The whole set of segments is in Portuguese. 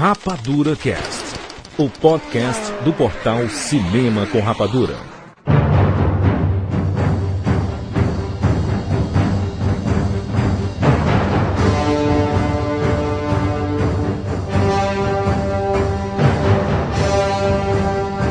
Rapadura Cast, o podcast do portal Cinema com Rapadura.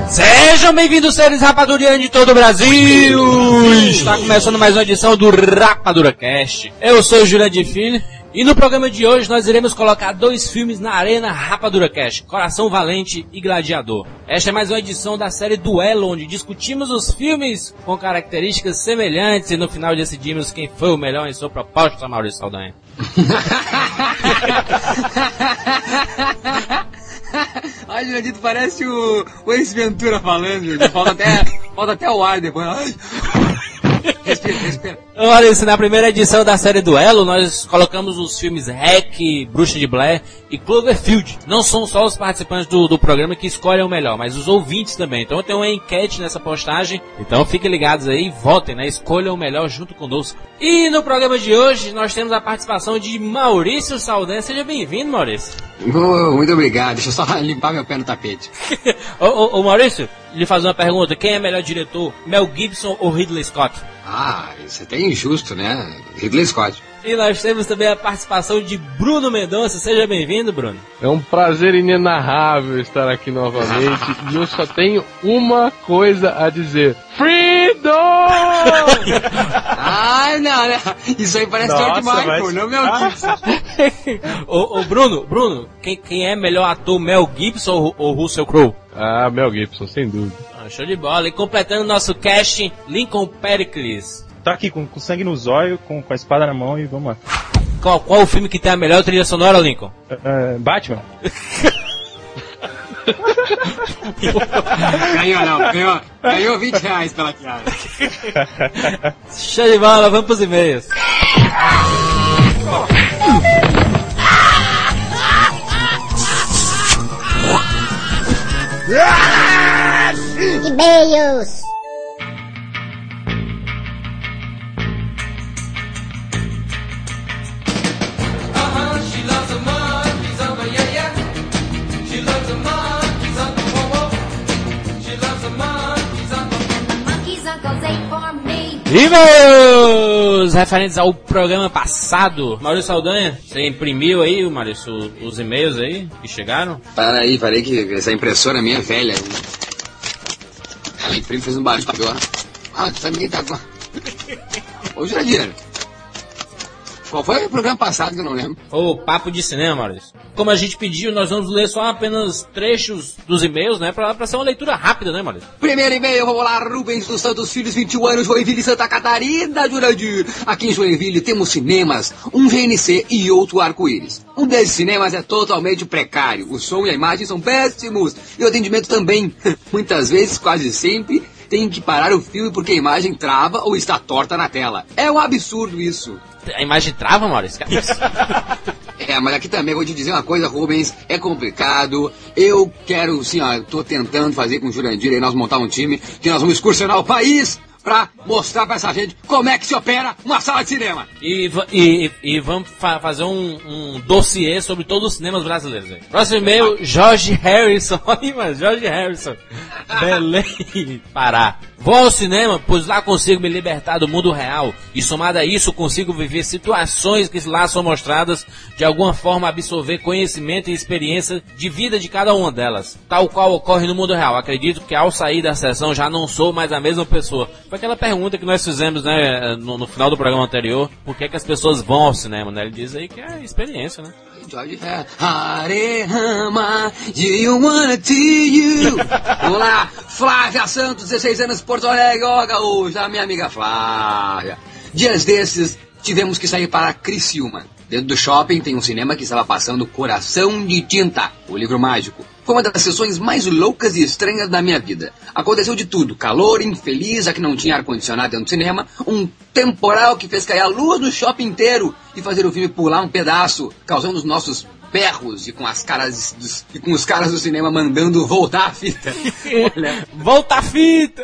Sejam bem-vindos, seres rapadurianos de todo o Brasil! Está começando mais uma edição do Rapadura Cast. Eu sou o Jurandir Filho e no programa de hoje nós iremos colocar dois filmes na Arena Rapadura Cast, Coração Valente e Gladiador. Esta é mais uma edição da série Duelo, onde discutimos os filmes com características semelhantes e no final decidimos quem foi o melhor em sua proposta, Maurício Saldanha. Ai, Jurandir, parece o, o ex-Ventura falando, falta até, falta até o ar depois. Olha, isso, na primeira edição da série Duelo, nós colocamos os filmes Hack, Bruxa de Blair e Cloverfield. Não são só os participantes do, do programa que escolhem o melhor, mas os ouvintes também. Então tem uma enquete nessa postagem. Então fiquem ligados aí, votem, né? Escolham o melhor junto conosco. E no programa de hoje, nós temos a participação de Maurício Saldanha. Seja bem-vindo, Maurício. Oh, muito obrigado, deixa eu só limpar meu pé no tapete. ô, ô, ô, Maurício, lhe fazer uma pergunta. Quem é melhor diretor, Mel Gibson ou Ridley Scott? Ah, isso é até injusto, né? Ridley Scott. E nós temos também a participação de Bruno Mendonça. Seja bem-vindo, Bruno. É um prazer inenarrável estar aqui novamente e eu só tenho uma coisa a dizer: Freedom! Ai, não, né? Isso aí parece Nossa, George Michael, mas- não Mel Gibson. ô, ô, Bruno, Bruno, quem, quem é melhor ator, Mel Gibson ou, ou Russell Crowe? Ah, Mel Gibson, sem dúvida. Ah, show de bola. E completando nosso casting, Lincoln Pericles. Tá aqui com, com sangue nos olhos, com, com a espada na mão e vamos lá. Qual, qual o filme que tem a melhor trilha sonora, Lincoln? É, Batman? Ganhou não, ganhou, ganhou 20 reais pela piada. Show de bola, vamos pros e-mails. E-mails. E-mails referentes ao programa passado. Maurício Saldanha, você imprimiu aí, Maurício, os e-mails aí que chegaram? Para aí, parei que essa impressora minha é velha. Ela imprime fez um barulho de papel. Ah, também tá com... Ô, Jurandir. Qual foi o programa passado que eu não lembro? Ô, papo de cinema, Maurício. Como a gente pediu, nós vamos ler só apenas trechos dos e-mails, né? Pra, pra ser uma leitura rápida, né, Maurício? Primeiro e-mail, vamos lá, Rubens dos Santos Filhos, 21 anos, Joinville, Santa Catarina, Jurandir. Aqui em Joinville temos cinemas, um GNC e outro arco-íris. Um desses cinemas é totalmente precário, o som e a imagem são péssimos, e o atendimento também. Muitas vezes, quase sempre, tem que parar o filme porque a imagem trava ou está torta na tela. É um absurdo isso. A imagem trava, Maurício? É, mas aqui também vou te dizer uma coisa, Rubens, é complicado. Eu quero, sim, ó, tô tentando fazer com o Jurandir aí nós montar um time que nós vamos excursionar o país pra mostrar pra essa gente como é que se opera uma sala de cinema. E, e- e vamos fa- fazer um, um dossiê sobre todos os cinemas brasileiros. Próximo e-mail, Jorge Harrison. Olha, mano, Jorge Harrison. Belém, Pará. Vou ao cinema, pois lá consigo me libertar do mundo real. E somado a isso, consigo viver situações que lá são mostradas, de alguma forma absorver conhecimento e experiência de vida de cada uma delas. Tal qual ocorre no mundo real. Acredito que ao sair da sessão já não sou mais a mesma pessoa. Foi aquela pergunta que nós fizemos, né, no, no final do programa anterior. Por que, que as pessoas vão ao cinema, né? Ele diz aí que é experiência, né? George do you wanna to you? Vamos lá, Flávia Santos, 16 anos, Porto Alegre, ó, gaúcha, minha amiga Flávia. Dias desses, tivemos que sair para Criciúma. Dentro do shopping tem um cinema que estava passando Coração de Tinta, o livro mágico. Foi uma das sessões mais loucas e estranhas da minha vida. Aconteceu de tudo: calor, infeliz, a que não tinha ar-condicionado dentro do cinema, um temporal que fez cair a luz no shopping inteiro e fazer o filme pular um pedaço, causando os nossos berros e com as caras dos- e com os caras do cinema mandando voltar a fita. Olha, Volta a fita!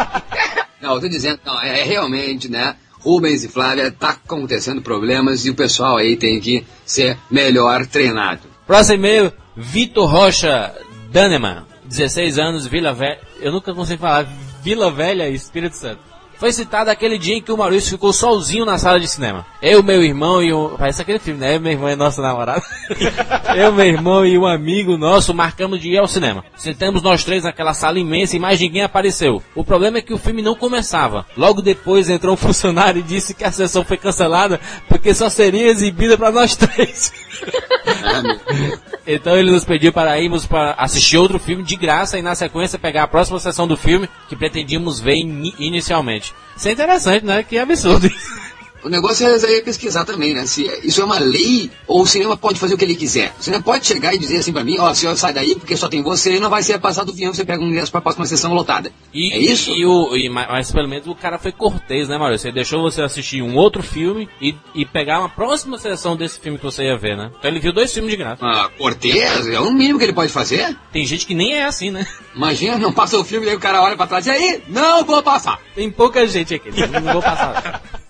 não, eu tô dizendo, não, é realmente, né? Rubens e Flávia, tá acontecendo problemas e o pessoal aí tem que ser melhor treinado. Próximo e-mail, Vitor Rocha Daneman, 16 anos, Vila Velha. Eu nunca consigo falar Vila Velha, Espírito Santo. Foi citado aquele dia em que o Maurício ficou sozinho na sala de cinema. Eu, meu irmão e um. Parece aquele filme, né? Eu, meu irmão e nosso namorado. Eu, meu irmão e um amigo nosso marcamos de ir ao cinema. Sentamos nós três naquela sala imensa e mais ninguém apareceu. O problema é que o filme não começava. Logo depois entrou um funcionário e disse que a sessão foi cancelada porque só seria exibida para nós três. Então ele nos pediu para irmos para assistir outro filme de graça e na sequência pegar a próxima sessão do filme que pretendíamos ver ini- inicialmente. Isso é interessante, né? Que absurdo isso. O negócio é pesquisar também, né? Se isso é uma lei ou o cinema pode fazer o que ele quiser. O cinema pode chegar e dizer assim pra mim, ó, senhor, sai daí porque só tem você e não vai ser passado o filme, você pega um ingresso pra próxima sessão lotada. E, é isso? E o, e, ma- mas pelo menos o cara foi cortês, né, Maurício? Ele deixou você assistir um outro filme e, e pegar uma próxima sessão desse filme que você ia ver, né? Então ele viu dois filmes de graça. Ah, Cortez, é o mínimo que ele pode fazer. Tem gente que nem é assim, né? Imagina, não passa o filme, daí o cara olha pra trás e aí, não vou passar. Tem pouca gente aqui. Não vou passar.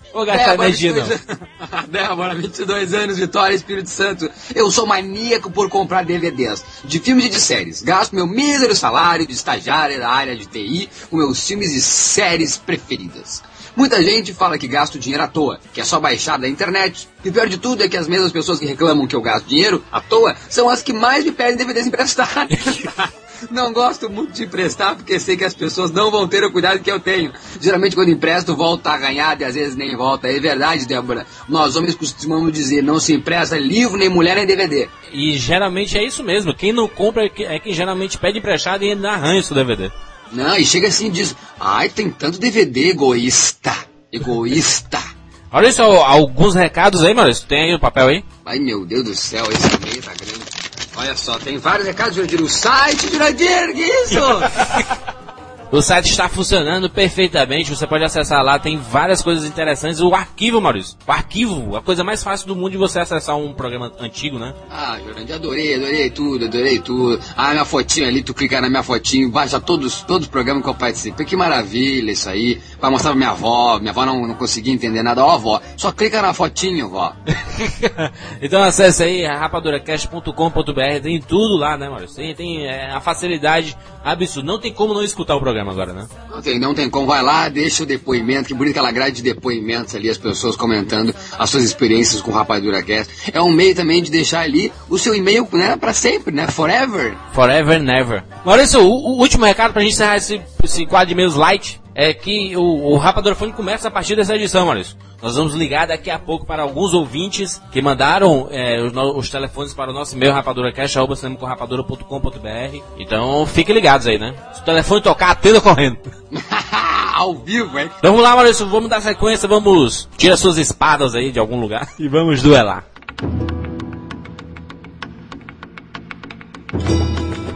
Energia, não. 22 Débora, 22 anos, Vitória, Espírito Santo. Eu sou maníaco por comprar DVDs de filmes e de séries. Gasto meu mísero salário de estagiária da área de TI com meus filmes e séries preferidas. Muita gente fala que gasto dinheiro à toa, que é só baixar da internet. E o pior de tudo é que as mesmas pessoas que reclamam que eu gasto dinheiro à toa são as que mais me pedem DVDs emprestados. Não gosto muito de emprestar porque sei que as pessoas não vão ter o cuidado que eu tenho. Geralmente quando empresto volta a ganhar e às vezes nem volta. É verdade, Débora. Nós homens costumamos dizer não se empresta livro, nem mulher, nem DVD. E geralmente é isso mesmo. Quem não compra é que- é quem geralmente pede emprestado e ainda arranha isso DVD. Não, e chega assim e diz, ai, tem tanto DVD, egoísta. Egoísta. Olha isso, alguns recados aí, Maurício. Tem aí o papel aí? Ai, meu Deus do céu, esse e-mail tá grande. Olha só, tem vários recados, Jurandir. O site, Jurandir, que isso? O site está funcionando perfeitamente, você pode acessar lá, tem várias coisas interessantes. O arquivo, Maurício. O arquivo, a coisa mais fácil do mundo de você acessar um programa antigo, né? Ah, Jurandir, adorei, adorei tudo, adorei tudo. Ah, minha fotinha ali, tu clicar na minha fotinho, baixa todos, todos os programas que eu participei. Que maravilha isso aí. Vai mostrar pra minha avó, minha avó não, não conseguia entender nada. Ó, vó, só clica na fotinho, vó. então acesse aí rapaduracast.com.br, tem tudo lá, né, Maurício? Tem, tem é, a facilidade absurda. Não tem como não escutar o programa agora, né? Não tem, não tem como. Vai lá, deixa o depoimento. Que bonita aquela grade de depoimentos ali, as pessoas comentando as suas experiências com o Rapadura Cast. É um meio também de deixar ali o seu e-mail, né, pra sempre, né? Forever. Forever Never. Maurício, o, o último recado pra gente encerrar esse, esse quadro de e-mails light é que o, o Rapadura Fone começa a partir dessa edição, Maurício. Nós vamos ligar daqui a pouco para alguns ouvintes que mandaram é, os, no- os telefones para o nosso e-mail rapaduracast.com.br. Então fiquem ligados aí, né? Se o telefone tocar, atenda correndo. Ao vivo, hein? Então vamos lá, Maurício, vamos dar sequência, vamos. Tira suas espadas aí de algum lugar e vamos duelar.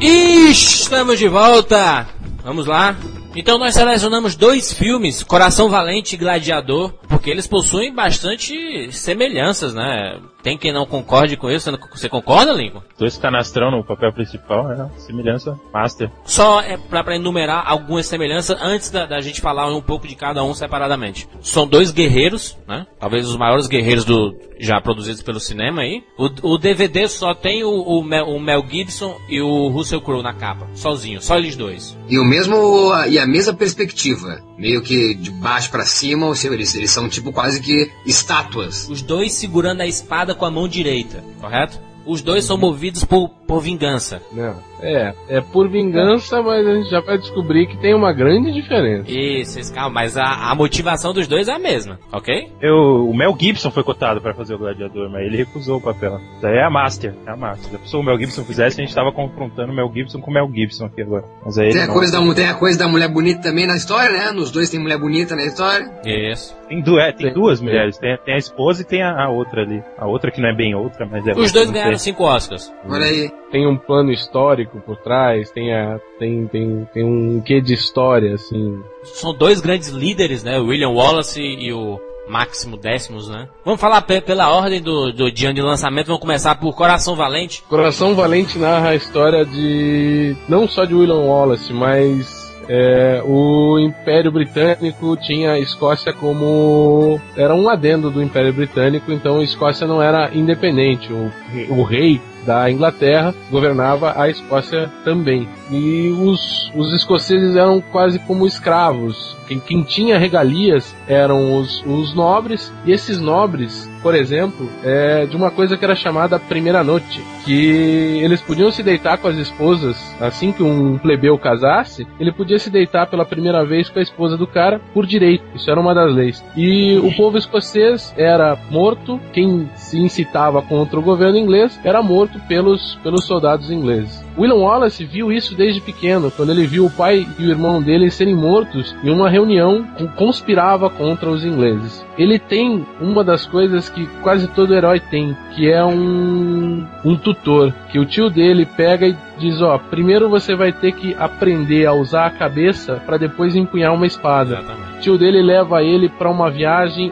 E estamos de volta! Vamos lá. Então nós selecionamos dois filmes, Coração Valente e Gladiador, porque eles possuem bastante semelhanças, né? Tem quem não concorde com isso. Você concorda, Lincoln? Dois canastrão no papel principal, é semelhança master. Só é pra, pra enumerar algumas semelhanças antes da, da gente falar um pouco de cada um separadamente. São dois guerreiros, né? Talvez os maiores guerreiros do, já produzidos pelo cinema aí. O, o DVD só tem o, o Mel, o Mel Gibson e o Russell Crowe na capa. Sozinho, só eles dois. E o mesmo e a mesma perspectiva, meio que de baixo pra cima, ou seja, eles, eles são tipo quase que estátuas. Os dois segurando a espada com a mão direita, correto? Os dois são movidos por, por vingança. Não. É, é por vingança, mas a gente já vai descobrir que tem uma grande diferença. Isso, isso, calma, mas a, a motivação dos dois é a mesma, ok? Eu, o Mel Gibson foi cotado pra fazer o gladiador, mas ele recusou o papel. Isso aí é a master, é a master. Se o Mel Gibson fizesse, a gente tava confrontando o Mel Gibson com o Mel Gibson aqui agora. Mas aí Tem a, não. coisa da, tem a coisa da mulher bonita também na história, né? Nos dois tem mulher bonita na história. Isso. Tem, du é, tem duas mulheres, tem, tem a esposa e tem a, a outra ali. A outra que não é bem outra, mas é Os dois não ganharam cinco Oscars. Olha aí. Tem um plano histórico por trás, tem, a, tem, tem, tem um quê de história, assim. São dois grandes líderes, né? O William Wallace e o Máximo Décimos, né? Vamos falar pe- pela ordem do, do dia de lançamento. Vamos começar por Coração Valente. Coração Valente narra a história de. não só de William Wallace, mas. É, o Império Britânico tinha a Escócia como. era um adendo do Império Britânico, então a Escócia não era independente. O, o rei da Inglaterra, governava a Escócia também. E os, os escoceses eram quase como escravos. Quem, quem tinha regalias eram os, os nobres, e esses nobres por exemplo, é de uma coisa que era chamada primeira noite, que eles podiam se deitar com as esposas assim que um plebeu casasse, ele podia se deitar pela primeira vez com a esposa do cara por direito. Isso era uma das leis. E o povo escocês era morto, quem se incitava contra o governo inglês era morto pelos, pelos soldados ingleses. William Wallace viu isso desde pequeno, quando ele viu o pai e o irmão dele serem mortos em uma reunião que conspirava contra os ingleses. Ele tem uma das coisas que quase todo herói tem, que é um, um tutor, que o tio dele pega e diz, ó, primeiro você vai ter que aprender a usar a cabeça para depois empunhar uma espada. Exatamente. O tio dele leva ele para uma viagem,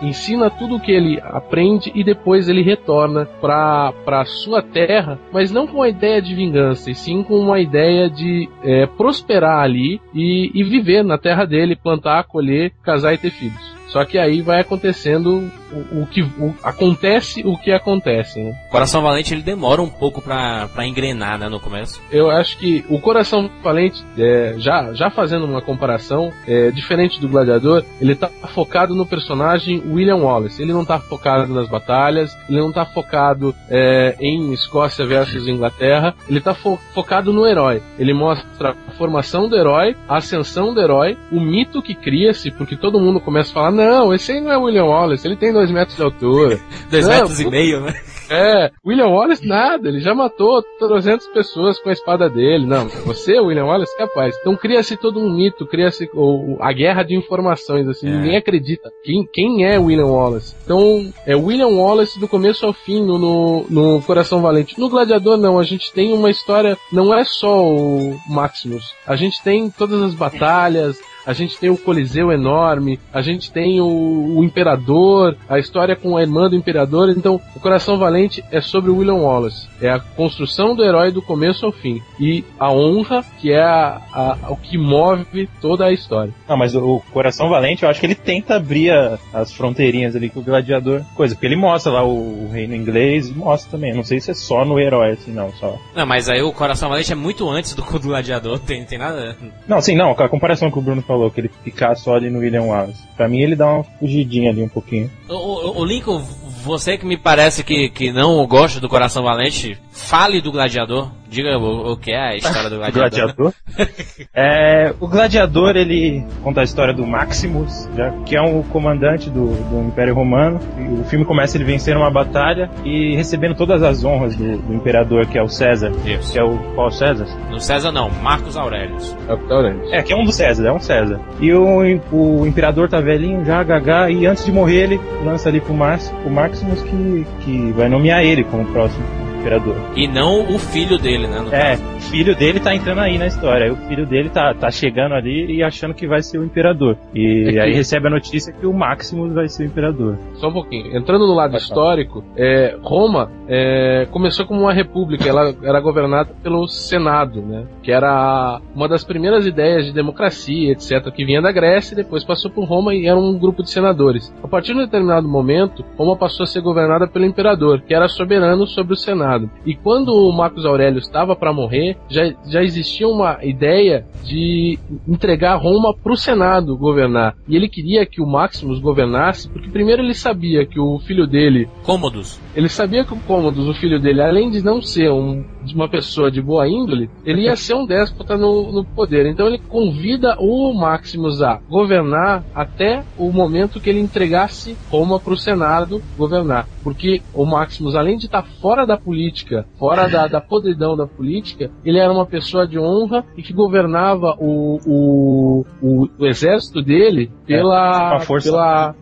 ensina tudo o que ele aprende e depois ele retorna para sua terra, mas não com a ideia de vingança, e sim com uma ideia de é, prosperar ali e, e viver na terra dele, plantar, colher, casar e ter filhos. Só que aí vai acontecendo o, o que o, acontece o que acontece, né? Coração Valente ele demora um pouco pra, pra engrenar, né, no começo. Eu acho que o Coração Valente, é, já, já fazendo uma comparação, é, diferente do Gladiador, ele tá focado no personagem William Wallace. Ele não tá focado nas batalhas, ele não tá focado é, em Escócia versus Inglaterra, ele tá fo focado no herói. Ele mostra a formação do herói, a ascensão do herói, o mito que cria-se, porque todo mundo começa a falar, não, esse aí não é William Wallace, ele tem dois metros de altura. Dois Não, metros e meio, né? É, William Wallace nada, ele já matou 300 pessoas com a espada dele. Não, você, William Wallace, capaz. Então cria-se todo um mito, cria-se a guerra de informações, assim, É. ninguém acredita. Quem, quem é William Wallace? Então, é William Wallace do começo ao fim no, no, no Coração Valente. No Gladiador, não, a gente tem uma história, não é só o Maximus. A gente tem todas as batalhas, a gente tem o Coliseu enorme, a gente tem o, o Imperador, a história com a irmã do Imperador. Então, o Coração Valente é sobre o William Wallace. É a construção do herói do começo ao fim. E a honra, que é a, a- o que move toda a história. Não, mas o Coração Valente, eu acho que ele tenta abrir a- as fronteirinhas ali com o Gladiador. Coisa, porque ele mostra lá o, o reino inglês e mostra também. Eu não sei se é só no herói, assim, não, só. Não, mas aí o Coração Valente é muito antes do, do Gladiador, tem, tem nada. Não, sim, não, a comparação que o Bruno falou, que ele ficar só ali no William Wallace. Pra mim ele dá uma fugidinha ali um pouquinho. O, o, o Lincoln, você que me parece que, que não gosta do Coração Valente, fale do Gladiador. Diga o, o que é a história do O Gladiador. Gladiador. é, o Gladiador, ele conta a história do Maximus, já, que é um comandante do, do Império Romano. E o filme começa ele vencendo uma batalha e recebendo todas as honras do, do imperador, que é o César. Isso. Que é o qual César? No César não, Marcos Aurelius. É. É, que é um do César, é um César. E o, o imperador tá velhinho já, gaga, e antes de morrer ele lança ali pro, pro Maximus que, que vai nomear ele como próximo imperador. E não o filho dele, né? no É, caso. o filho dele tá entrando aí na história. Aí o filho dele tá, tá chegando ali e achando que vai ser o imperador. E É que- aí recebe a notícia que o Maximus vai ser o imperador. Só um pouquinho. Entrando no lado histórico, é, Roma é, começou como uma república, ela era governada pelo Senado, né? Que era uma das primeiras ideias de democracia, etc., que vinha da Grécia e depois passou por Roma e era um grupo de senadores. A partir de um determinado momento, Roma passou a ser governada pelo imperador, que era soberano sobre o Senado. E quando o Marcos Aurélio estava para morrer, já, já existia uma ideia de entregar Roma para o Senado governar. E ele queria que o Maximus governasse, porque primeiro ele sabia que o filho dele, Cômodos. ele sabia que o Cômodos, o filho dele, além de não ser um- de uma pessoa de boa índole, ele ia ser um déspota no, no poder. Então ele convida o Maximus a governar até o momento que ele entregasse Roma para o Senado governar. Porque o Maximus, além de estar fora da política, fora da, da podridão da política, ele era uma pessoa de honra e que governava o, o, o, o exército dele pela, Uma força pela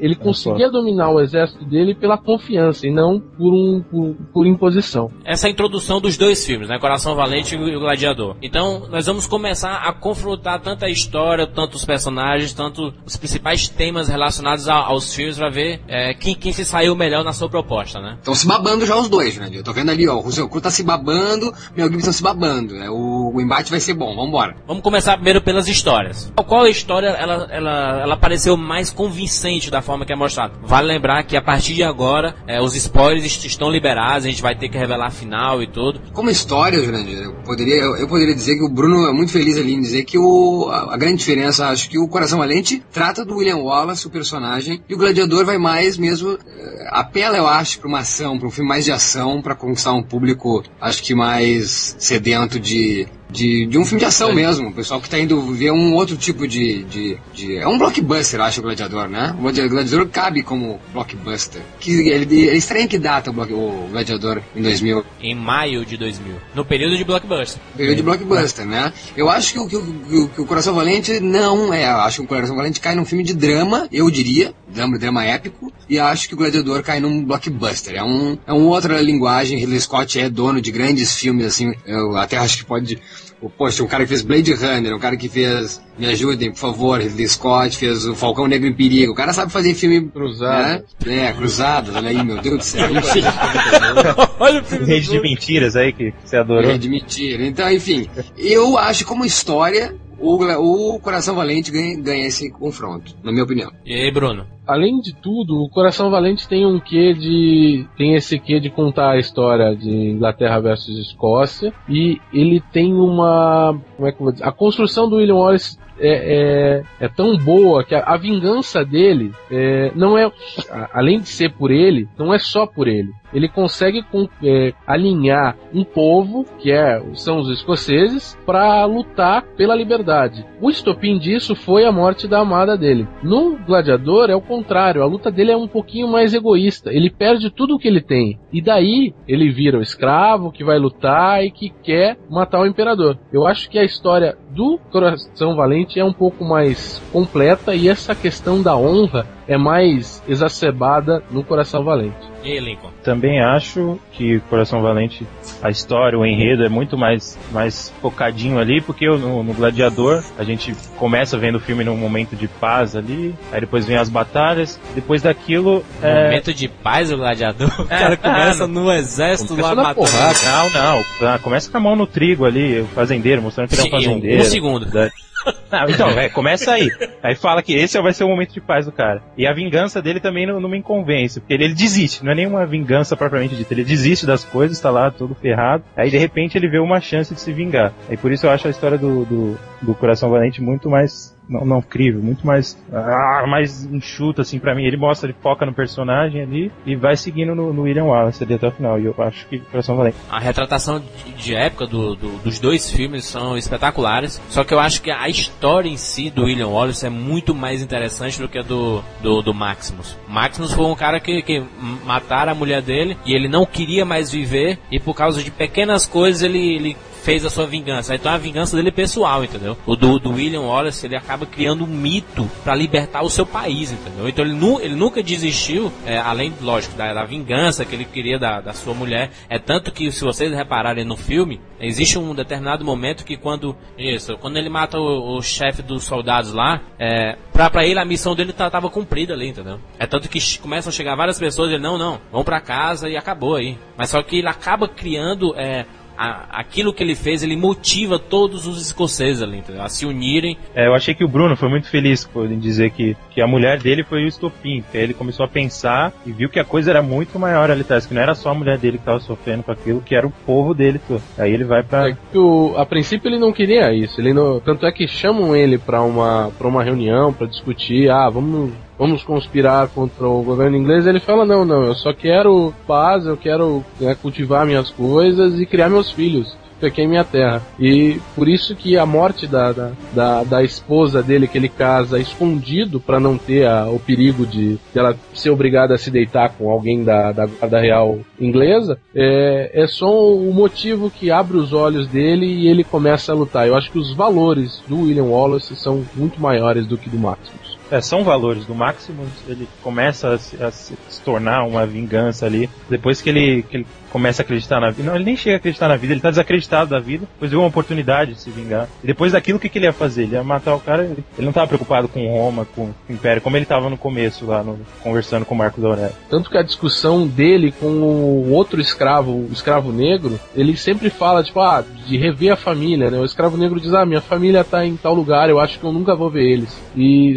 ele conseguia dominar o exército dele pela confiança e não por, um, por, por imposição. Essa introdução construção dos dois filmes, né? Coração Valente e o Gladiador. Então, nós vamos começar a confrontar tanto a história, tanto os personagens, tanto os principais temas relacionados a- aos filmes pra ver é, quem, quem se saiu melhor na sua proposta, né? Estão se babando já os dois, né? Eu tô vendo ali, ó, o Russell Crowe tá se babando, Mel Gibson se babando. Né? O, o embate vai ser bom, vambora. Vamos começar primeiro pelas histórias. Qual história ela, ela, ela pareceu mais convincente da forma que é mostrado? Vale lembrar que a partir de agora é, os spoilers est- estão liberados, a gente vai ter que revelar a final e tudo. Como história, Jurandir, eu poderia, eu, poderia dizer que o Bruno é muito feliz ali em dizer que o, a, a grande diferença, acho que o Coração Valente trata do William Wallace, o personagem, e o Gladiador vai mais mesmo, eh, apela, eu acho, pra uma ação, pra um filme mais de ação, pra conquistar um público, acho que mais sedento de, de, de um filme de ação mesmo. O pessoal que tá indo ver um outro tipo de, de, de- É um blockbuster, acho, o Gladiador, né? O Gladi- Gladiador cabe como blockbuster. Que, ele, estranha em que data o, block- o Gladiador em 2000? Em maio de 2000, no período de blockbuster. Período de blockbuster, né? Eu acho que o, que, o- que o- Coração Valente não é. Acho que o Coração Valente cai num filme de drama, eu diria. Drama, drama épico. E acho que o Gladiador cai num blockbuster. É, um, é uma outra linguagem. Ridley Scott é dono de grandes filmes, assim. Eu até acho que pode. O- Poxa, um cara que fez Blade Runner, um cara que fez. Me ajudem, por favor, Ridley Scott, fez o Falcão Negro em Perigo. O cara sabe fazer filme. Cruzado. Né? É, cruzado, olha aí, meu Deus do céu. Enfim. Olha o filme Rede de mentiras aí que você adorou. É de mentira. Então, enfim, eu acho como história o, o Coração Valente ganha, ganha esse confronto, na minha opinião. E aí, Bruno? Além de tudo, o Coração Valente tem um quê de. tem esse quê de contar a história de Inglaterra versus Escócia. E ele tem uma. como é que eu vou dizer? A construção do William Wallace é, é, é tão boa que a, a vingança dele é, não é. a- além de ser por ele, não é só por ele. Ele consegue com- é, alinhar um povo, que é, são os escoceses, para lutar pela liberdade. O estopim disso foi a morte da amada dele. No Gladiador é o contrário, a luta dele é um pouquinho mais egoísta. Ele perde tudo o que ele tem. E daí ele vira o escravo que vai lutar e que quer matar o imperador. Eu acho que a história do Coração Valente é um pouco mais completa e essa questão da honra é mais exacerbada no Coração Valente. E aí, Lincoln? Também acho que Coração Valente, a história, o enredo é muito mais, mais focadinho ali, porque no, no Gladiador a gente começa vendo o filme num momento de paz ali, aí depois vem as batalhas, depois daquilo. é, Momento de paz, o gladiador. O É, cara começa ah, no exército começa lá matando. porrada. Não, não. Ah, Começa com a mão no trigo ali, o fazendeiro, mostrando que ele é um um- fazendeiro. um segundo. Da- Não, então, é, começa aí. Aí fala que esse vai ser o momento de paz do cara. E a vingança dele também não, não me convence, porque ele, ele desiste, não é nenhuma vingança propriamente dita. Ele desiste das coisas, tá lá todo ferrado. Aí de repente ele vê uma chance de se vingar. Aí por isso eu acho a história do, do, do Coração Valente muito mais. Não, não crível, muito mais. Ah, mais enxuta, assim, pra mim. Ele mostra, ele foca no personagem ali e vai seguindo no, no William Wallace ali até o final. E eu acho que Coração Valente. A retratação de, de época do- do- dos dois filmes são espetaculares. Só que eu acho que a história em si do William Wallace é muito mais interessante do que a do, do, do Maximus. Maximus foi um cara que, que mataram a mulher dele e ele não queria mais viver e por causa de pequenas coisas ele, ele fez a sua vingança. Então a vingança dele é pessoal, entendeu? O do, do William Wallace, ele acaba criando um mito pra libertar o seu país, entendeu? Então ele, nu, ele nunca desistiu, é, além, lógico, da, da vingança que ele queria da, da sua mulher. É tanto que, se vocês repararem no filme, existe um determinado momento que quando, isso, quando ele mata o, o chefe dos soldados lá, é, pra, pra ele a missão dele tá- tava cumprida ali, entendeu? É tanto que começam a chegar várias pessoas e ele, não, não, vão pra casa e acabou aí. Mas só que ele acaba criando, é, a- aquilo que ele fez, ele motiva todos os escoceses ali, entendeu? A se unirem. É, eu achei que o Bruno foi muito feliz por em dizer que, que a mulher dele foi o estopim. ele começou a pensar e viu que a coisa era muito maior ali atrás, que não era só a mulher dele que estava sofrendo com aquilo, que era o povo dele. Todo. Aí ele vai pra. É o- a princípio ele não queria isso. Ele não, tanto é que chamam ele pra uma, pra uma reunião pra discutir. Ah, vamos, vamos conspirar contra o governo inglês. Ele fala: Não, não, eu só quero paz, eu quero né, cultivar minhas coisas e criar meus filhos. Em minha terra. E por isso que a morte da, da, da, da esposa dele, que ele casa escondido pra não ter a- o perigo de, de ela ser obrigada a se deitar com alguém da, da guarda real inglesa, é, é só o motivo que abre os olhos dele e ele começa a lutar. Eu acho que os valores do William Wallace são muito maiores do que do Maximus. É, são valores. Do Maximus, ele começa a se, a se tornar uma vingança ali. Depois que ele, que ele começa a acreditar na vida. Não, ele nem chega a acreditar na vida, ele tá desacreditado da vida, depois viu uma oportunidade de se vingar. E depois daquilo, o que, que ele ia fazer? Ele ia matar o cara. Ele, ele não tava preocupado com Roma, com o Império, como ele tava no começo lá, no- conversando com o Marcos Aurélio. Tanto que a discussão dele com o outro escravo, o escravo negro, ele sempre fala, tipo, ah, de rever a família, né? O escravo negro diz, ah, minha família tá em tal lugar, eu acho que eu nunca vou ver eles. E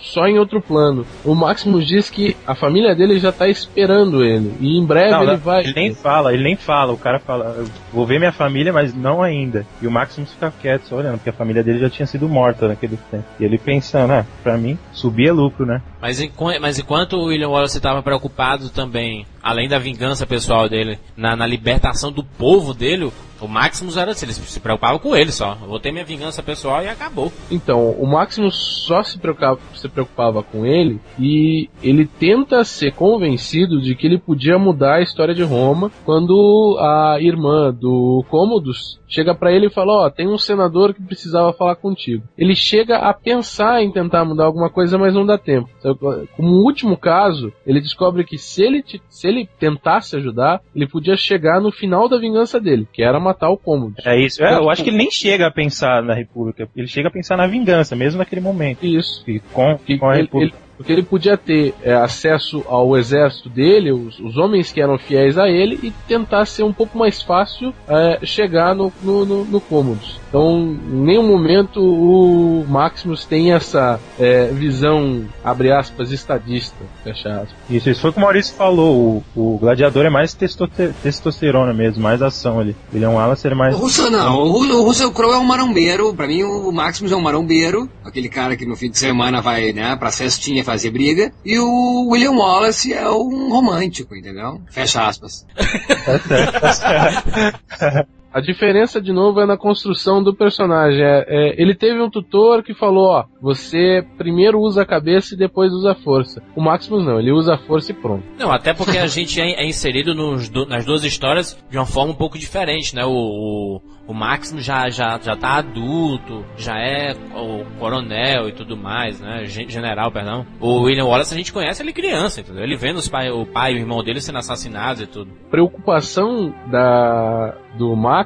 só em outro plano. O Maximus diz que a família dele já tá esperando ele. E em breve Não, ele não, vai. ele nem fala, ele nem fala. O cara fala, "Eu vou ver minha família, mas não ainda. E o Maximus fica quieto, só olhando, porque a família dele já tinha sido morta naquele tempo. E ele pensando, ah, pra mim, subir é lucro, né? Mas, enqu- mas enquanto o William Wallace estava preocupado também, além da vingança pessoal dele, na, na libertação do povo dele, o Maximus era assim, ele se preocupava com ele só. Eu vou ter minha vingança pessoal e acabou. Então, o Maximus só se preocupava, se preocupava com ele e ele tenta ser convencido de que ele podia mudar a história de Roma quando a irmã do Cômodos chega pra ele e fala: Ó, tem um senador que precisava falar contigo. Ele chega a pensar em tentar mudar alguma coisa, mas não dá tempo. Sabe? Como último caso, ele descobre que se ele, te- se ele tentasse ajudar, ele podia chegar no final da vingança dele, que era matar o Cômodos. É isso. É, eu acho que ele nem chega a pensar na República. Ele chega a pensar na vingança, mesmo naquele momento. Isso. E com, com a ele, República. ele- porque ele podia ter é, acesso ao exército dele, os, os homens que eram fiéis a ele, e tentar ser um pouco mais fácil é, chegar no, no, no, no Cômodos. Então, em nenhum momento o Maximus tem essa é, visão, abre aspas, estadista, fecha aspas. Isso, isso foi o que o Maurício falou. O, o gladiador é mais testosterona mesmo, mais ação ali. Ele é um Wallace, ele é mais. O Russell não, o, o Russell Crowe é um marombeiro, pra mim o Maximus é um marombeiro, aquele cara que no fim de semana vai, né, pra festinha fazer briga, e o William Wallace é um romântico, entendeu? Fecha aspas. A diferença, de novo, é na construção do personagem. É, é, ele teve um tutor que falou, ó, você primeiro usa a cabeça e depois usa a força. O Maximus não, ele usa a força e pronto. Não, até porque a gente é, é inserido nos do- nas duas histórias de uma forma um pouco diferente, né? O, o, o Maximus já, já, já tá adulto, já é o coronel e tudo mais, né? Gen- General, perdão. O William Wallace a gente conhece ele criança, entendeu? Ele vendo os pai, o pai e o irmão dele sendo assassinados e tudo. preocupação da, do Maximus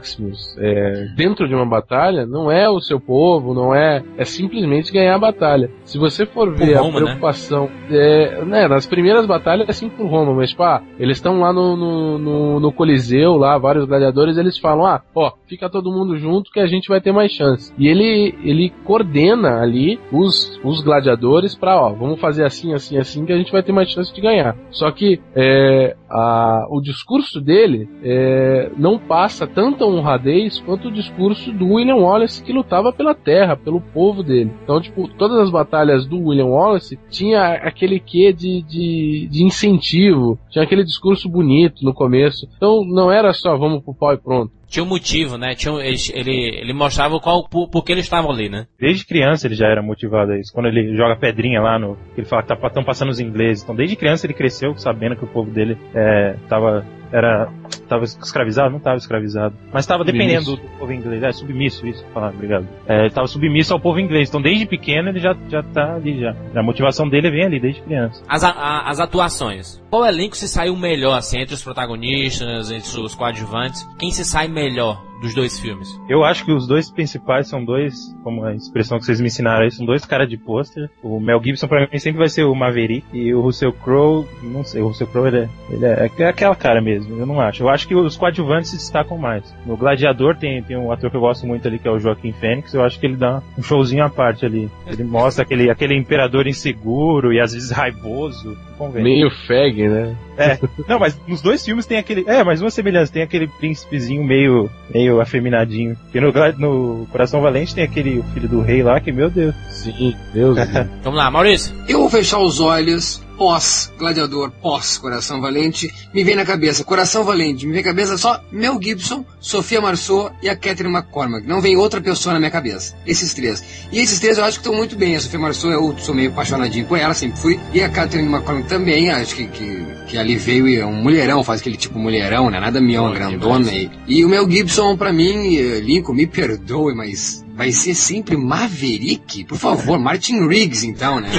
é, dentro de uma batalha não é o seu povo, não é é simplesmente ganhar a batalha. Se você for ver Roma, a né? preocupação, é, né, nas primeiras batalhas é assim por Roma, mas pá, eles estão lá no, no, no, no Coliseu, lá vários gladiadores, eles falam, ah, ó, fica todo mundo junto que a gente vai ter mais chance. E ele ele coordena ali os, os gladiadores pra, ó, vamos fazer assim, assim, assim que a gente vai ter mais chance de ganhar. Só que é, a, o discurso dele é, não passa tanta honradez quanto o discurso do William Wallace que lutava pela terra, pelo povo dele. Então, tipo, todas as batalhas do William Wallace tinha aquele quê de, de, de incentivo, tinha aquele discurso bonito no começo. Então, não era só vamos pro pau e pronto. Tinha um motivo, né? Tinha ele, ele, ele mostrava qual, por, por que eles estavam ali, né? Desde criança ele já era motivado a isso. Quando ele joga pedrinha lá no. Ele fala que estão passando os ingleses. Então desde criança ele cresceu sabendo que o povo dele é, tava. Era. Tava escravizado? Não tava escravizado. Mas tava dependendo do, do povo inglês. É, submisso, isso. Falar, obrigado. É, ele tava submisso ao povo inglês. Então desde pequeno ele já, já tá ali já. A motivação dele vem ali, desde criança. As, a- as atuações. Qual elenco se saiu melhor, assim, entre os protagonistas, entre os coadjuvantes? Quem se sai melhor dos dois filmes? Eu acho que os dois principais são dois, como a expressão que vocês me ensinaram aí, são dois caras de pôster. O Mel Gibson pra mim sempre vai ser o Maverick e o Russell Crowe, não sei, o Russell Crowe ele é, ele é, é aquela cara mesmo, eu não acho. Eu acho que os coadjuvantes se destacam mais. No Gladiador tem, tem um ator que eu gosto muito ali que é o Joaquim Fênix, eu acho que ele dá um showzinho à parte ali. Ele mostra aquele, aquele imperador inseguro e às vezes raivoso. Convém. Meio fag, né? É, não, mas nos dois filmes tem aquele. É, mas uma semelhança, tem aquele príncipezinho meio, meio afeminadinho. E no, no Coração Valente tem aquele filho do rei lá que, meu Deus. Sim, Deus. Vamos lá, Maurício. Eu vou fechar os olhos, pós Gladiador, pós Coração Valente, me vem na cabeça Coração Valente, me vem na cabeça só Mel Gibson, Sofia Marceau e a Catherine McCormack. Não vem outra pessoa na minha cabeça. Esses três. E esses três eu acho que estão muito bem. A Sofia Marceau, eu sou meio apaixonadinho com ela, sempre fui. E a Catherine McCormack também, acho que, que, que ali veio e é um mulherão, faz aquele tipo mulherão, né? Nada Bom grandona. E, e o Mel Gibson, pra mim, eh, Lincoln, me perdoe, mas vai ser sempre Maverick? Por favor, Martin Riggs então, né?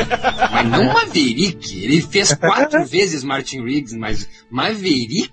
Mas não Maverick. Ele fez quatro vezes Martin Riggs, mas Maverick?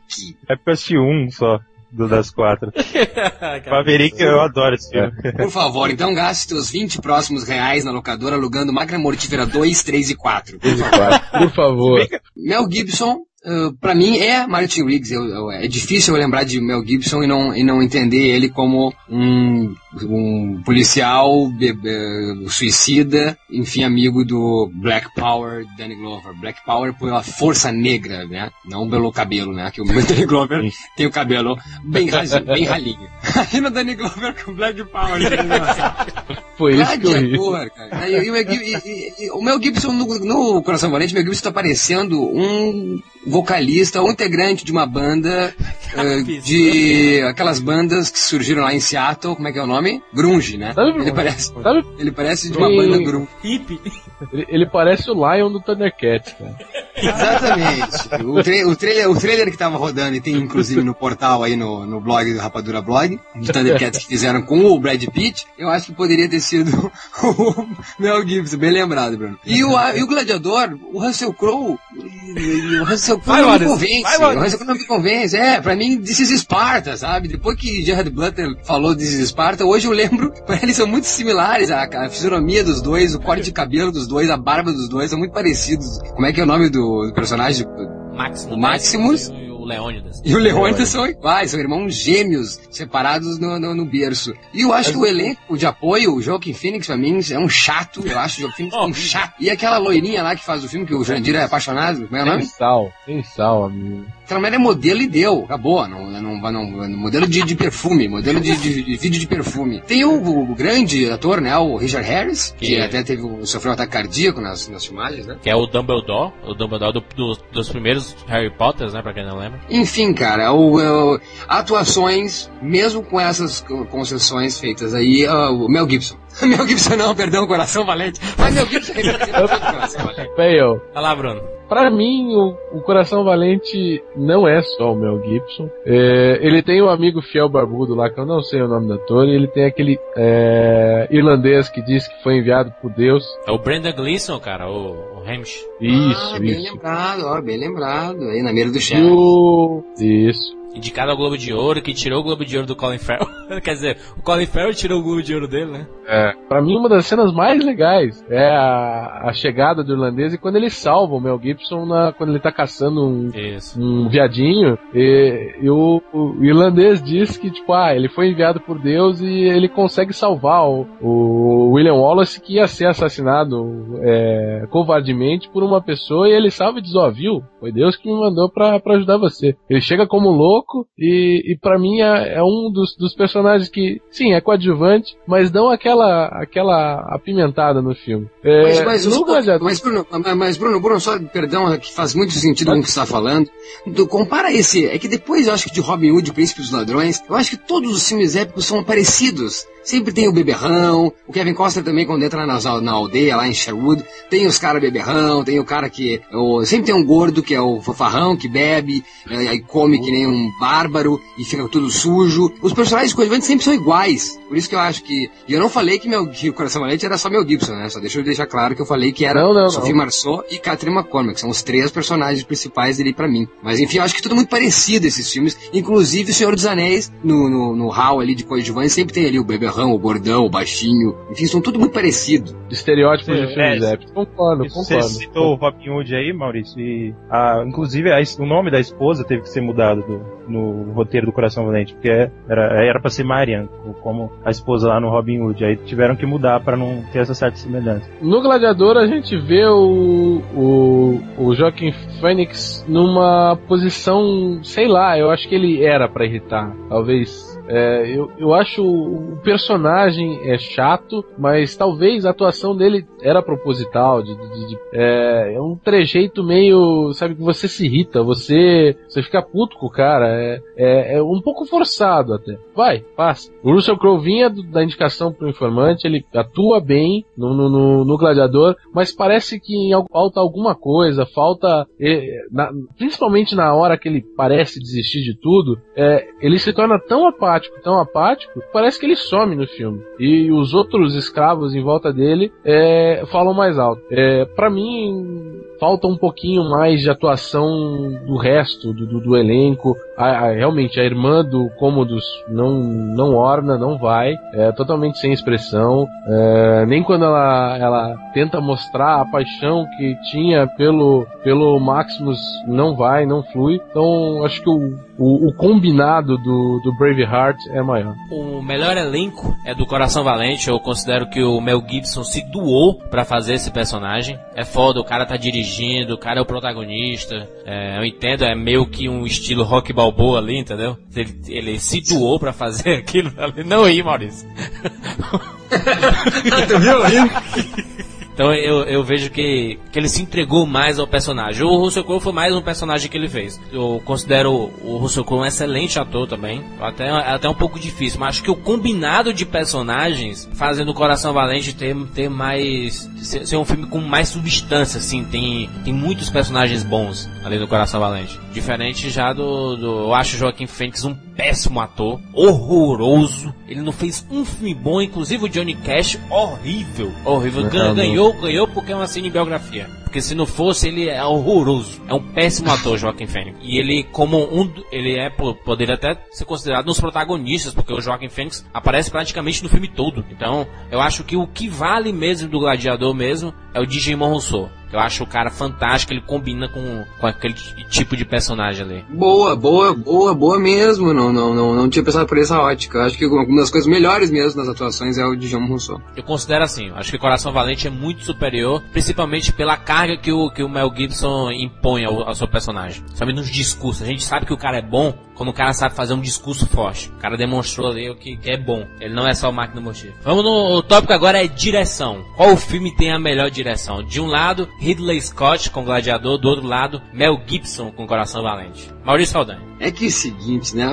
É porque eu assisti um só. Do das quatro. Maverick, eu adoro esse filme. Por favor, então gaste os 20 próximos reais na locadora alugando Máquina Mortífera 2, 3 e 4. Por favor. Por favor. Mel Gibson, uh, pra mim, é Martin Riggs. Eu- eu- é difícil eu lembrar de Mel Gibson e não, e não entender ele como um, um policial be- be- suicida, enfim, amigo do Black Power Danny Glover. Black Power pela força negra, né? Não pelo cabelo, né? Que o Danny Glover tem o cabelo bem rasinho, bem ralinho. Aí no Danny Glover com Black Power. Foi isso que eu ri. Gladiador, cara. E, e o Mel Gib- e- e- e o Mel Gibson no, no Coração Valente, o Mel Gibson tá parecendo um vocalista, um integrante de uma banda eh, de aquelas bandas que surgiram lá em Seattle, como é que é o nome? Grunge, né? Sabe- Ele parece, Sabe, ele parece de uma banda grunge. Hip. ele, ele parece o Lion do Thundercats, cara. Exatamente. O, tra- o trailer, o trailer que tava rodando e tem inclusive no portal aí no, no blog do Rapadura Blog, de Thundercats que fizeram com o Brad Pitt, eu acho que poderia ter sido o Mel Gibson, bem lembrado, Bruno. E o, a- e o Gladiador, o Russell Crowe, o Russell Crowe não me convence. Vai, o. Russell Crowe não me convence. É, pra mim, This is Sparta, sabe? Depois que Gerard Butler falou This is Sparta, hoje eu lembro, eles são muito similares, a, a fisionomia dos dois, o corte de cabelo dos dois, a barba dos dois, são muito parecidos. Como é que é o nome do, do personagem? Maximus. O Maximus? E o Leônidas. E o Leônidas são iguais, são irmãos gêmeos, separados no, no, no berço. E eu acho que o elenco de apoio, o Joaquim Phoenix, pra mim, é um chato. Eu acho o Joaquim Phoenix um chato. E aquela loirinha lá que faz o filme, que o Jandir é apaixonado, como é o Sem nome? sal, sem sal, amigo. Aquela mulher é modelo e deu, acabou. Não, não, não, modelo de, de perfume, modelo de, de- de vídeo de perfume. Tem o, o grande ator, né, o Richard Harris, que Que- até teve, sofreu um ataque cardíaco nas, nas filmagens, né? Que é o Dumbledore. O Dumbledore do- do- dos primeiros Harry Potters, né? Pra quem não lembra. Enfim, cara, o, o- atuações, mesmo com essas co- concessões feitas aí, ah, o Mel Gibson. Mel Gibson não, perdão, Coração Valente. Mas Mel Gibson é Coração Valente. Fail. Vai lá, Bruno. Pra mim, o, o Coração Valente não é só o Mel Gibson. É, ele tem um amigo fiel barbudo lá, que eu não sei o nome do ator, e ele tem aquele é, irlandês que diz que foi enviado por Deus. É o Brendan Gleeson, cara. O, o Hamish. Isso, ah, bem isso. lembrado, ó, bem lembrado. Aí na mira do E chefe. o... Isso. Indicado ao Globo de Ouro, que tirou o Globo de Ouro do Colin Farrell. Quer dizer, o Colin Farrell tirou o Globo de Ouro dele, né? É. Pra mim, uma das cenas mais legais é a, a chegada do irlandês e quando ele salva o Mel Gibson na, quando ele tá caçando um, Isso. um viadinho e, e o, o irlandês diz que, tipo, ah, ele foi enviado por Deus e ele consegue salvar o, o William Wallace que ia ser assassinado é, covardemente por uma pessoa e ele salva e diz, ó, viu? Foi Deus que me mandou pra, pra ajudar você. Ele chega como louco e, e para mim é, é um dos, dos personagens que, sim, é coadjuvante, mas dão aquela, aquela apimentada no filme. É, Mas, mas, os- Gladiador- mas, Bruno, mas, mas, Bruno, Bruno, só, perdão, é que faz muito sentido com o que você está falando. Tu compara esse, é que depois eu acho que de Robin Hood, Príncipe dos Ladrões, eu acho que todos os filmes épicos são parecidos. Sempre tem o beberrão, o Kevin Costner também quando entra na, na aldeia lá em Sherwood, tem os caras beberrão, tem o cara que, o, sempre tem um gordo que é o fofarrão, que bebe, é, aí come que nem um bárbaro e fica tudo sujo. Os personagens coadjuvantes sempre são iguais. Por isso que eu acho que, e eu não falei que, meu, que o Coração Valente era só Mel Gibson, né? Só deixa eu deixar claro que eu falei que era Não, não, Sophie não. Marceau e Catherine McCormack, são os três personagens principais dele pra mim. Mas enfim, eu acho que tudo muito parecido esses filmes. Inclusive o Senhor dos Anéis, no, no, no hall ali de coadjuvante, sempre tem ali o beberrão, o gordão, o baixinho. Enfim, são tudo muito parecido. estereótipos Sim, de filmes é, épicos. Concordo, Você concordo. citou o Robin Hood aí, Maurício, e a, inclusive a o nome da esposa teve que ser mudado do- no roteiro do Coração Valente, porque era, era pra ser Marian, como a esposa lá no Robin Hood. Aí tiveram que mudar pra não ter essa certa semelhança. No Gladiador a gente vê o, o, o Joaquim Phoenix numa posição, sei lá, eu acho que ele era pra irritar, talvez. É, eu, eu acho o personagem é chato, mas talvez a atuação dele era proposital, de, de- de- é, é um trejeito meio, sabe, que você se irrita, você, você fica puto com o cara, é, é, é um pouco forçado até. Vai, passa. O Russell Crowe vinha do- da indicação pro informante, ele atua bem no, no, no- no Gladiador, mas parece que falta alguma coisa, falta, é, na- principalmente na hora que ele parece desistir de tudo, é, ele se torna tão apático, tão apático, parece que ele some no filme. E os outros escravos em volta dele é, falam mais alto. É, para mim, falta um pouquinho mais de atuação do resto do, do- do elenco. A- a- realmente, a irmã do Cômodos não, não orna, não vai, é totalmente sem expressão. É, nem quando ela, ela tenta mostrar a paixão que tinha pelo, pelo Maximus, não vai, não flui. Então, acho que o, o, o combinado do, do Braveheart é maior. O melhor elenco é do Coração Valente. Eu considero que o Mel Gibson se doou pra fazer esse personagem. É foda, o cara tá dirigindo, o cara é o protagonista. É, eu entendo, é meio que um estilo rock balboa ali, entendeu? Ele, ele se doou pra fazer aquilo ali. Não ri, Maurício. tu viu aí? Então eu, eu vejo que, que ele se entregou mais ao personagem. O Russell Crowe foi mais um personagem que ele fez. Eu considero o Russell Crowe um excelente ator também. Até, até um pouco difícil, mas acho que o combinado de personagens fazendo o Coração Valente ter, ter mais. Ser, ser um filme com mais substância, assim. Tem, tem muitos personagens bons ali no Coração Valente. Diferente já do. do eu acho Joaquim Fênix um péssimo ator, horroroso. Ele não fez um filme bom, inclusive o Johnny Cash, horrível. Horrível. Gan- Não, não. ganhou, ganhou porque é uma cinebiografia. Porque se não fosse, ele é horroroso. É um péssimo ator, Joaquim Fênix. E ele, como um. Ele é, poderia até ser considerado um dos protagonistas, porque o Joaquim Fênix aparece praticamente no filme todo. Então, eu acho que o que vale mesmo do Gladiador mesmo é o Digimon Rousseau. Eu acho o cara fantástico, ele combina com, com aquele tipo de personagem ali. Boa, boa, boa, boa mesmo. Não, não, não, não tinha pensado por essa ótica. Eu acho que uma das coisas melhores mesmo nas atuações é o Jean Rousseau. Eu considero assim, eu acho que Coração Valente é muito superior, principalmente pela carga que o, que o Mel Gibson impõe ao, ao seu personagem. Somente nos discursos. A gente sabe que o cara é bom quando o cara sabe fazer um discurso forte. O cara demonstrou ali o que, que é bom. Ele não é só máquina motiva. Vamos no o tópico agora é direção. Qual filme tem a melhor direção? De um lado, Ridley Scott com Gladiador, do outro lado, Mel Gibson com Coração Valente. Maurício Saldanha. É que é o seguinte, né?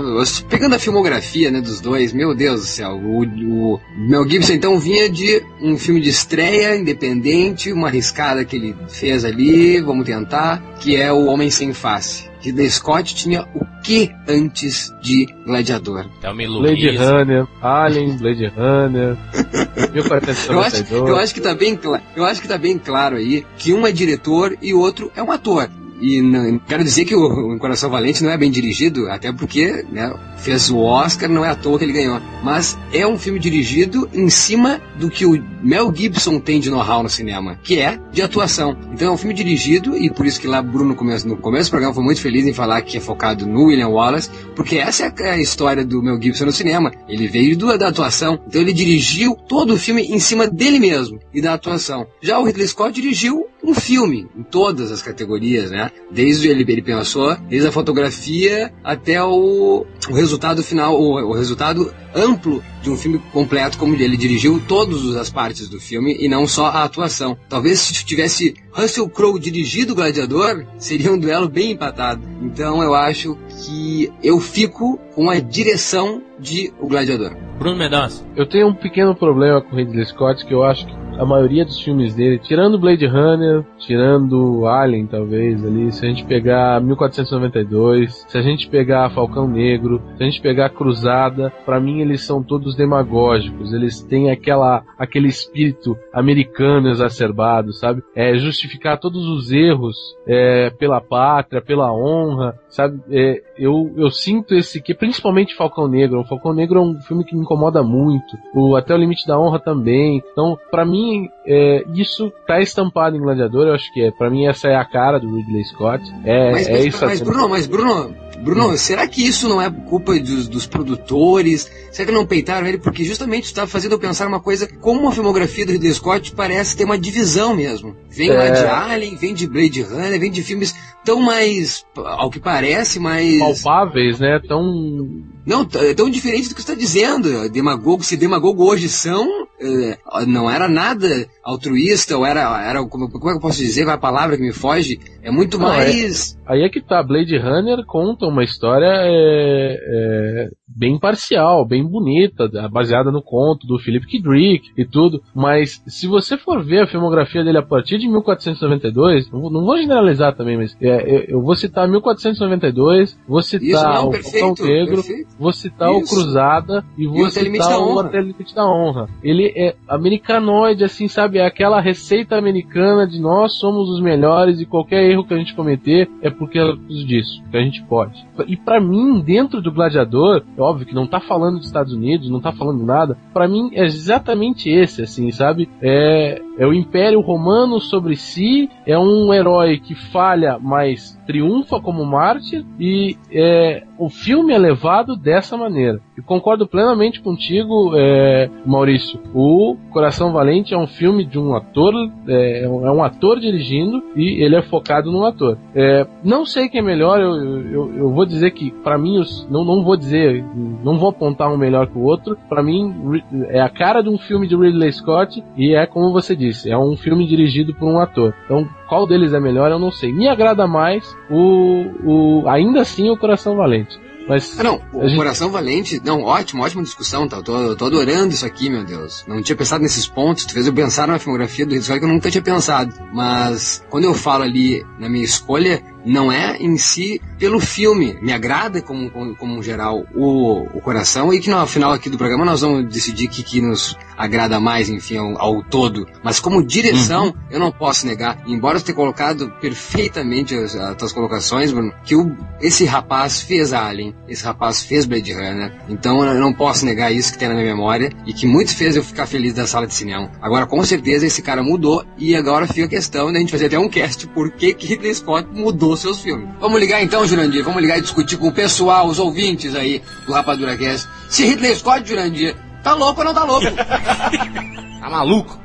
Pegando a filmografia né, dos dois, meu Deus do céu, o, o Mel Gibson então vinha de um filme de estreia, independente, uma arriscada que ele fez ali, vamos tentar, que é O Homem Sem Face. Ridley Scott tinha o que antes de Gladiador? Thelmy Blade. Runner, Alien, Blade Runner, Eu acho, 1492. eu acho que tá bem claro, eu acho que tá bem claro aí que um é diretor e o outro é um ator. E não, quero dizer que o, o Coração Valente não é bem dirigido, até porque né, fez o Oscar, não é à toa que ele ganhou. Mas é um filme dirigido em cima do que o Mel Gibson tem de know-how no cinema, que é de atuação. Então é um filme dirigido, e por isso que lá Bruno começo, no começo do programa foi muito feliz em falar que é focado no William Wallace, porque essa é a história do Mel Gibson no cinema. Ele veio do, da atuação, então ele dirigiu todo o filme em cima dele mesmo e da atuação. Já o Ridley Scott dirigiu um filme em todas as categorias, né? Desde ele, ele pensou, desde a fotografia até o, o resultado final, o, o resultado amplo de um filme completo, como ele dirigiu todas as partes do filme e não só a atuação. Talvez se tivesse Russell Crowe dirigido o Gladiador, seria um duelo bem empatado. Então eu acho que eu fico com a direção de O Gladiador. Bruno Mendonça. Eu tenho um pequeno problema com o Ridley Scott, que eu acho que a maioria dos filmes dele, tirando Blade Runner, tirando Alien, talvez, ali, se a gente pegar 1492, se a gente pegar Falcão Negro, se a gente pegar Cruzada, pra mim eles são todos demagógicos, eles têm aquela, aquele espírito americano exacerbado, sabe? É justificar todos os erros é, pela pátria, pela honra, sabe? É, eu, eu sinto esse que, principalmente Falcão Negro. O Falcão Negro é um filme que me incomoda muito. O Até o Limite da Honra também. Então, pra mim, é, isso tá estampado em Gladiador. Eu acho que é. Pra mim, essa é a cara do Ridley Scott. É, Mas, é mas, isso. mas, Bruno, mas Bruno, Bruno, será que isso não é culpa dos, dos produtores? Será que não peitaram ele? Porque justamente está fazendo eu pensar uma coisa, como a filmografia do Ridley Scott parece ter uma divisão mesmo. Vem lá É. de Alien, vem de Blade Runner, vem de filmes tão mais, ao que parece, mais... palpáveis, né? Tão Não, é tão diferente do que você está dizendo. Demagogo, se demagogo hoje são, eh, não era nada altruísta, ou era, era como, como é que eu posso dizer, é a palavra que me foge? É muito Não, é- mais... Aí é que tá, Blade Runner conta uma história é, é, bem parcial, bem bonita, baseada no conto do Philip K. Dick e tudo, mas se você for ver a filmografia dele a partir de 1492, não vou- não vou generalizar também, mas é, eu, eu vou citar 1492, vou citar Isso, não, o perfeito, Negro, perfeito. Vou citar o Isso. Cruzada e vou o Limite citar o. Até Limite da Honra. Ele é americanoide, assim, sabe? É aquela receita americana de nós somos os melhores e qualquer erro que a gente cometer é porque é disso, que a gente pode. E pra mim, dentro do Gladiador, é óbvio que não tá falando dos Estados Unidos, não tá falando nada, pra mim é exatamente esse, assim, sabe? É, é o Império Romano sobre si, é um herói que falha, mas triunfa como mártir, e é, o filme é levado dessa maneira. E concordo plenamente contigo, é, Maurício. O Coração Valente é um filme de um ator, é, é um ator dirigindo e ele é focado num ator. É, não sei quem é melhor, eu, eu, eu vou dizer que, pra mim, os, não, não vou dizer, não vou apontar um melhor que o outro. Pra mim, é a cara de um filme de Ridley Scott e é como você disse, é um filme dirigido por um ator. Então, qual deles é melhor, eu não sei. Me agrada mais o, o ainda assim, o Coração Valente. Mas Ah, não, o gente- Coração Valente, não, ótimo, ótima discussão, tá? Eu tô, eu tô adorando isso aqui, meu Deus. Não tinha pensado nesses pontos, tu fez eu pensar numa filmografia do Hitchcock que eu nunca tinha pensado. Mas, quando eu falo ali na minha escolha, não é em si pelo filme. Me agrada como, como, como geral o, o coração e que no final aqui do programa nós vamos decidir o que, que nos agrada mais, enfim, ao, ao todo. Mas como direção, eu não posso negar, embora eu tenha colocado perfeitamente as, as tuas colocações, Bruno, que o, esse rapaz fez Alien, esse rapaz fez Blade Runner, então eu não posso negar isso que tem na minha memória e que muito fez eu ficar feliz da sala de cinema. Agora, com certeza, esse cara mudou e agora fica a questão da gente fazer até um cast por que que Ridley Scott mudou seus filmes. Vamos ligar então, Jurandir, vamos ligar e discutir com o pessoal, os ouvintes aí do Rapadura Cast, se Ridley Scott, Jurandir, tá louco ou não tá louco? Tá maluco?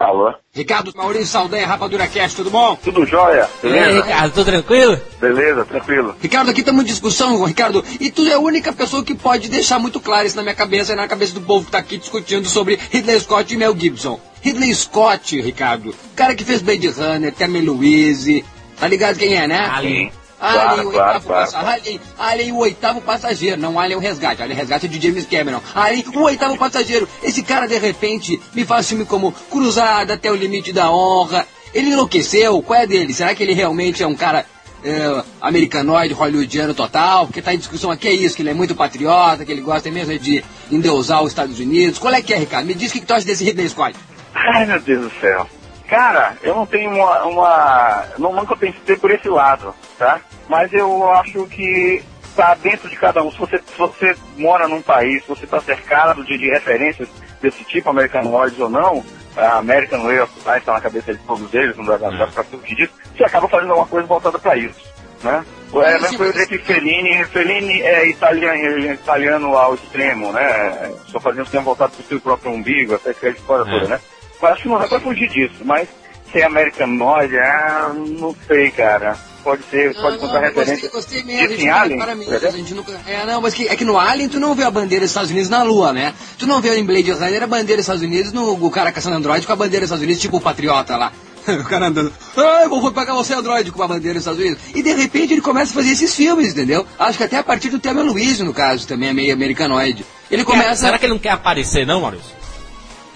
Alô? Ricardo Maurício Saldanha, Rapadura Cast, tudo bom? Tudo jóia? E aí, Beleza? Ricardo, tudo tranquilo? Beleza, tranquilo. Ricardo, aqui estamos em discussão, Ricardo, e tu é a única pessoa que pode deixar muito claro isso na minha cabeça e na cabeça do povo que tá aqui discutindo sobre Ridley Scott e Mel Gibson. Ridley Scott, Ricardo, o cara que fez Blade Runner, Thelma Louise, tá ligado quem é, né? Alien. Alien, Claro, o claro, oitavo claro, passageiro. Alien, Alien, o oitavo passageiro. Não Alien, o resgate. Alien, o resgate é de James Cameron. Alien, o oitavo passageiro. Esse cara, de repente, me faz filme como Cruzada até o limite da honra. Ele enlouqueceu? Qual é dele? Será que ele realmente é um cara é, americanoide, hollywoodiano total? Porque tá em discussão aqui é isso, que ele é muito patriota, que ele gosta mesmo de endeusar os Estados Unidos. Qual é que é, Ricardo? Me diz o que que tu acha desse Ridley Scott. Ai, meu Deus do céu. Cara, eu não tenho uma. uma não, nunca pensei por esse lado, tá? Mas eu acho que tá dentro de cada um. Se você, se você mora num país, se você está cercado de, de referências desse tipo, americanoides ou não, a American Way of Life está na cabeça de todos eles, não dá, dá pra fugir disso, você acaba fazendo alguma coisa voltada para isso, né? É, foi mas- dizer que Fellini, Fellini é italiano, italiano ao extremo, né? Só fazendo cinema voltado para o seu próprio umbigo, até que a história É. toda, né? Acho que não dá pra fugir disso, mas ser americanoide, ah, não sei, cara. Pode ser, pode Não, contar não, referência. Gostei, gostei mesmo. Em nunca- Alien, para mim, a gente nunca. É, não, mas que, é que no Alien tu não vê a bandeira dos Estados Unidos na Lua, né? Tu não vê em Blade Runner a bandeira dos Estados Unidos no o cara caçando Android com a bandeira dos Estados Unidos, tipo o Patriota lá. O cara andando, ah, eu vou pegar você Android com a bandeira dos Estados Unidos. E de repente ele começa a fazer esses filmes, entendeu? Acho que até a partir do Thelma Louise, no caso, também é meio americanoide. Ele começa. Será que ele não quer aparecer, não, Maurício?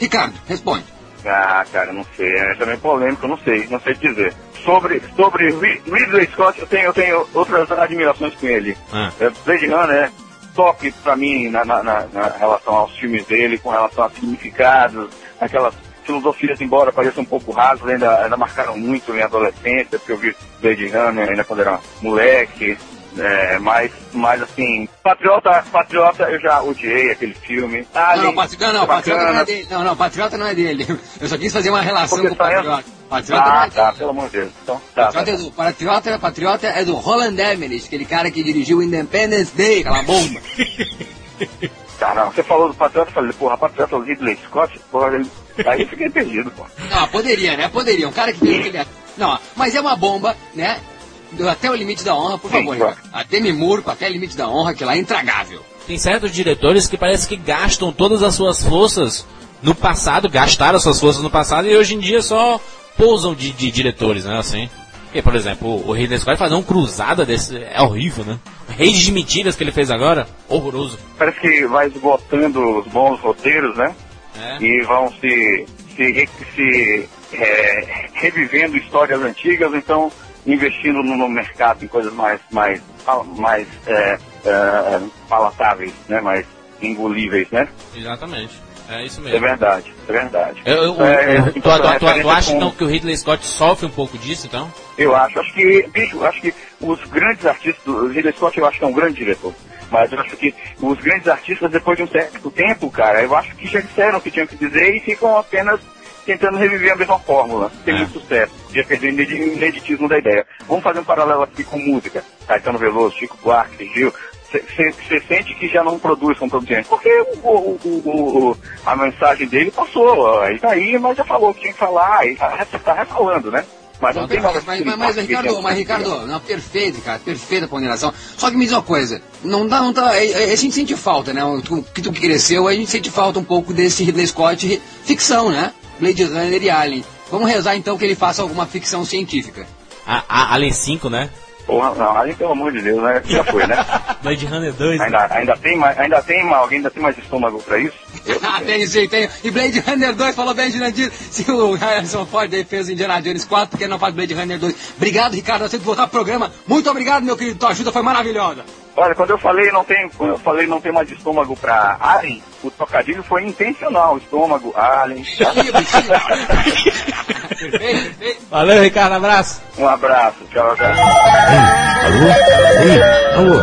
Ricardo, responde. Ah, cara, não sei. É também polêmico, não sei, não sei dizer. Sobre, sobre Ri- Ridley Scott, eu tenho, eu tenho outras admirações com ele. Ah. É, Blade Runner é top pra mim na, na, na- na relação aos filmes dele, com relação a significados, aquelas filosofias, embora pareçam um pouco rasas, ainda, ainda marcaram muito minha adolescência, porque eu vi Blade Runner ainda quando era moleque. É, mas, mas assim, Patriota, Patriota eu já odiei aquele filme. Não, Alien, não, Patri... não, Patriota não é dele. Não, não, Patriota não é dele. Eu só quis fazer uma relação Porque com o tá Patriota. Patriota não Ah, é tá, pelo amor de Deus. Então, tá, tá, Patriota, é do, Patriota, Patriota é do Roland Emmerich, aquele cara que dirigiu Independence Day, aquela bomba. Tá, não. Você falou do Patriota, eu falei, porra, Patriota Ridley Scott, porra, ele... aí eu fiquei perdido, pô. Não, poderia, né? Poderia. Um cara que Não, mas é uma bomba, né? Até o limite da honra, por Sim, favor. claro. A Demi Moore com Até o limite da honra, que lá é intragável. Tem certos diretores que parece que gastam todas as suas forças no passado, gastaram suas forças no passado e hoje em dia só pousam de, de diretores, né? Assim. Porque, por exemplo, o Ridley Scott fazer um cruzada desse é horrível, né? Rede de mentiras que ele fez agora, horroroso. Parece que vai esgotando os bons roteiros, né? É. E vão se, se, se, é, revivendo histórias antigas, então investindo no, mercado em coisas mais, mais, mais é, é, palatáveis, né? Mais engolíveis, né? Exatamente. É isso É mesmo. verdade, é verdade. Eu, eu, É, eu- tu, então, tu- tu- tu referência acha com- então que o Ridley Scott sofre um pouco disso, então? Eu acho, acho que, bicho, acho que os grandes artistas, o Ridley Scott eu acho que é um grande diretor, mas eu acho que os grandes artistas, depois de um certo tempo, cara, eu acho que já disseram o que tinham que dizer e ficam apenas tentando reviver a mesma fórmula. Tem É. muito sucesso. Podia perder o inedi- ineditismo da ideia. Vamos fazer um paralelo aqui com música. Caetano Veloso, Chico Buarque, Gil. Você sente que já não produz como produzente. Porque o, o- o- o- a mensagem dele passou. Aí tá aí, mas já falou o que tinha que falar. E tá, tá refalando, né? Mas não tem nada Mas, mas, mas, Ricardo, mas, Ricardo, não, perfeito, cara, perfeita ponderação. Só que me diz uma coisa, não dá, não dá, é, é, a gente sente falta, né? O tu- que tu cresceu, a gente sente falta um pouco desse Ridley Scott ficção, né? Blade Runner e Alien. Vamos rezar então que ele faça alguma ficção científica. A, a Alien 5, né? Porra, não, aí pelo amor de Deus, né? Já foi, né? Blade Runner 2. né? Ainda, ainda tem mais, ainda tem mais, alguém ainda tem mais estômago pra isso? Ah, tenho. tem sim, tem. E Blade Runner 2 falou bem Jurandir. Se o Harrison Ford aí fez Indiana Jones 4, porque não faz Blade Runner 2? Obrigado, Ricardo. Eu sempre voltar pro programa. Muito obrigado, meu querido. Tua ajuda foi maravilhosa. Olha, quando eu falei não tem, quando eu falei não tem mais estômago pra Alien, o trocadilho foi intencional. Estômago, Alien. Valeu, Ricardo, abraço. Um abraço, tchau, tchau. Alô? Ei, alô?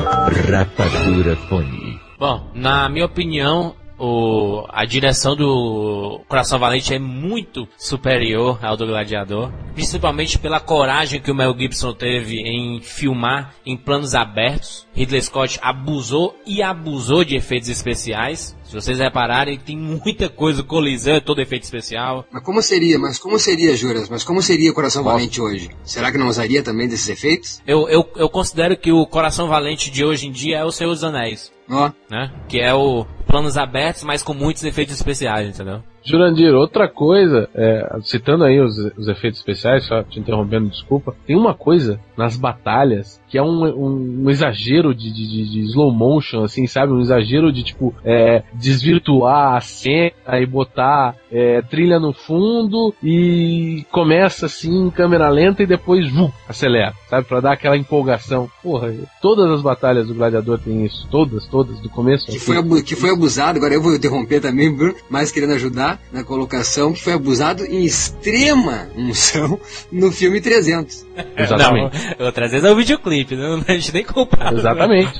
Rapadura Fone. Bom, na minha opinião, o, a direção do Coração Valente é muito superior ao do Gladiador, principalmente pela coragem que o Mel Gibson teve em filmar em planos abertos. Ridley Scott abusou e abusou de efeitos especiais. Se vocês repararem, tem muita coisa, o Coliseu é todo efeito especial. Mas como seria, mas como seria, Juras? Mas como seria o Coração Valente hoje? Será que não usaria também desses efeitos? Eu, eu, eu considero que o Coração Valente de hoje em dia é o Senhor dos Anéis, Ó, né? Que é o planos abertos, mas com muitos efeitos especiais, entendeu? Jurandir, outra coisa, é, citando aí os, os efeitos especiais, só te interrompendo, desculpa, tem uma coisa nas batalhas que é um, um, um exagero de, de, de- slow motion, assim, sabe? Um exagero de, tipo, é, desvirtuar a cena e botar é, trilha no fundo e começa assim, em câmera lenta e depois, vum, acelera, sabe? Pra dar aquela empolgação. Porra, todas as batalhas do Gladiador tem isso, todas, todas, do começo que foi, que foi abusado, agora eu vou interromper também, Bruno, mas querendo ajudar na colocação, que foi abusado em extrema unção no filme 300. Exatamente. Não, outras vezes é o videoclipe, né? a gente nem compara. Exatamente.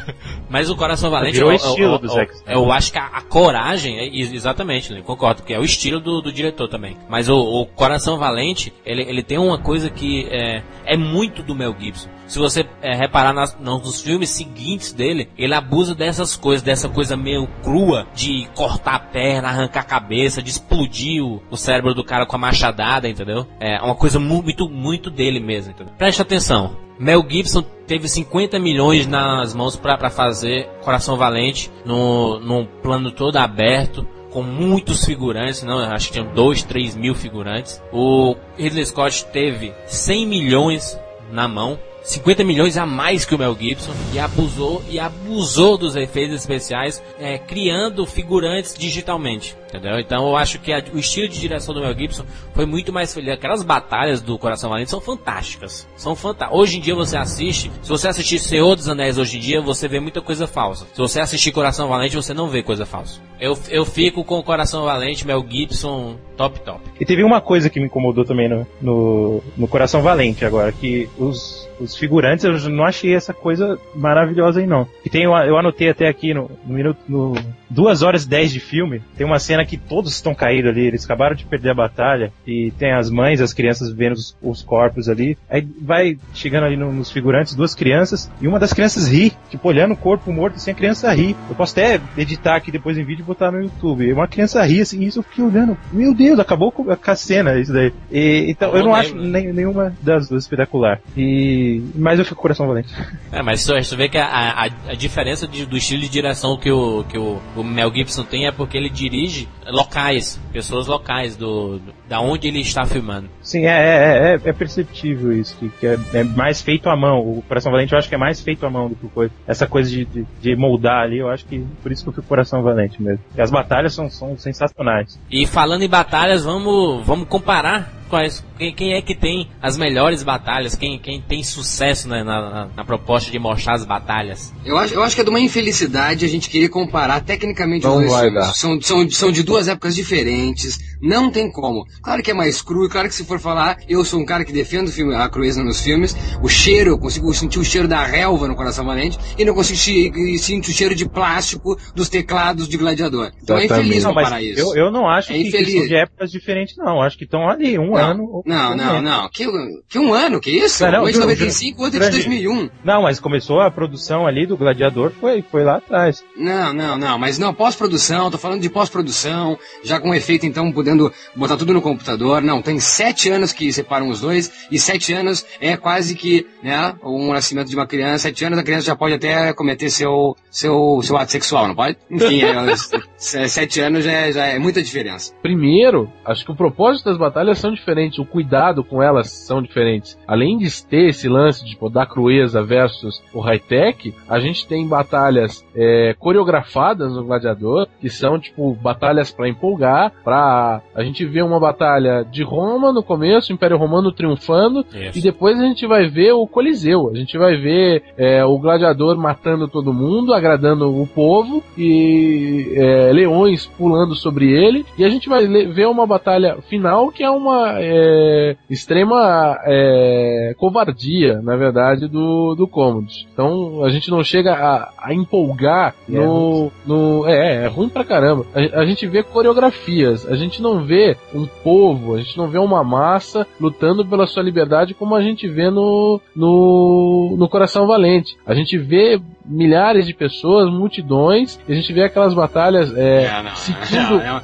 Mas o Coração Valente eu- o estilo eu, do eu, Zack eu, Snyder. eu acho que a, a coragem, é, ex- exatamente, né? concordo, que é o estilo do, do diretor também. Mas o, o Coração Valente, ele, ele tem uma coisa que é, é muito do Mel Gibson. Se você é, reparar nas, nos filmes seguintes dele, ele abusa dessas coisas, dessa coisa meio crua de cortar a perna, arrancar a cabeça, de explodir o, o cérebro do cara com a machadada, entendeu? É uma coisa mu- muito, muito dele mesmo, entendeu? Preste atenção. Mel Gibson teve 50 milhões nas mãos pra fazer Coração Valente no, num plano todo aberto, com muitos figurantes, não, acho que tinha 2, 3 mil figurantes. O Ridley Scott teve 100 milhões na mão. 50 milhões a mais que o Mel Gibson e abusou e abusou dos efeitos especiais, é, criando figurantes digitalmente, entendeu? Então eu acho que a- o estilo de direção do Mel Gibson foi muito mais feliz. Aquelas batalhas do Coração Valente são fantásticas, são fantásticas. Hoje em dia você assiste, se você assistir Senhor dos Anéis hoje em dia, você vê muita coisa falsa. Se você assistir Coração Valente, você não vê coisa falsa. Eu, eu fico com Coração Valente, Mel Gibson, top top. E teve uma coisa que me incomodou também no, no, no Coração Valente agora, que os, os figurantes, eu não achei essa coisa maravilhosa aí não. E tem, eu, anotei até aqui no, no minuto, no 2 horas e 10 de filme, tem uma cena que todos estão caídos ali, eles acabaram de perder a batalha, e tem as mães, as crianças vendo os, os corpos ali, aí vai chegando ali no- nos figurantes, duas crianças, e uma das crianças ri, tipo, olhando o corpo morto, assim, a criança ri. Eu posso até editar aqui depois em vídeo e botar no YouTube. Uma criança ri, assim, e isso eu fiquei olhando, meu Deus, acabou com a, cena, isso daí. E, então, eu não Acabou acho mesmo, nem- nenhuma das duas espetacular. E, mas eu fico com o coração valente. É, mas só você vê que a, a, a diferença de- do estilo de direção que, o, que o, o Mel Gibson tem é porque ele dirige locais, pessoas locais do, do- da onde ele está filmando. Sim, é, é, é, é perceptível isso, que, que é, é mais feito à mão. O Coração Valente eu acho que é mais feito à mão do que coisa. Essa coisa de, de, de moldar ali, eu acho que por isso que eu fico Coração Valente mesmo. E as batalhas são, são sensacionais. E falando em batalhas, vamos, vamos comparar quais, quem, quem é que tem as melhores batalhas, quem, quem tem sucesso né, na, na, na proposta de mostrar as batalhas. Eu acho, eu acho que é de uma infelicidade a gente querer comparar tecnicamente os Não dois vai filmes. dar. São, são, são de duas épocas diferentes, não tem como. Claro que é mais cru, e claro que se for falar, eu sou um cara que defendo o filme- a crueza nos filmes, o cheiro, eu consigo sentir o cheiro da relva no Coração Valente, e não consigo sentir o cheiro de plástico dos teclados de Gladiador. Então é Exatamente. infeliz Não, comparar isso. eu, eu não acho É que, que infeliz. são de épocas diferentes, não. Acho que estão ali, um Não, ano. Não, ou não, menos. não. Que, que um ano, que isso? Não, não, um é de juro, 95, outro é de grande. 2001. Não, mas começou a produção ali do Gladiador, foi, foi lá atrás. Não, não, não, mas não, pós-produção, tô falando de pós-produção, já com efeito então podendo botar tudo no computador. Não, tem sete anos que separam os dois, e sete anos é quase que, né, um nascimento de uma criança, sete anos a criança já pode até cometer seu, seu, seu ato sexual, não pode? Enfim, é, se- sete anos já é, já é muita diferença. Primeiro, acho que o propósito das batalhas são diferentes, o cuidado com elas são diferentes. Além de ter esse lance de tipo, da crueza versus o high-tech, a gente tem batalhas é, coreografadas no Gladiador, que são tipo batalhas pra empolgar, pra a gente vê uma batalha de Roma no começo, o Império Romano triunfando, e depois a gente vai ver o Coliseu. A gente vai ver é, o gladiador matando todo mundo, agradando o povo, e é, leões pulando sobre ele. E a gente vai ver uma batalha final que é uma é, extrema é, covardia, na verdade, do, do Commodus. Então a gente não chega a, a empolgar é no, no. É, é ruim pra caramba. A, a gente vê coreografias, a gente não vê um povo, a gente não vê uma massa lutando pela sua liberdade como a gente vê no, no, no Coração Valente. A gente vê milhares de pessoas, multidões, e a gente vê aquelas batalhas é, É, não, seguindo. é, uma,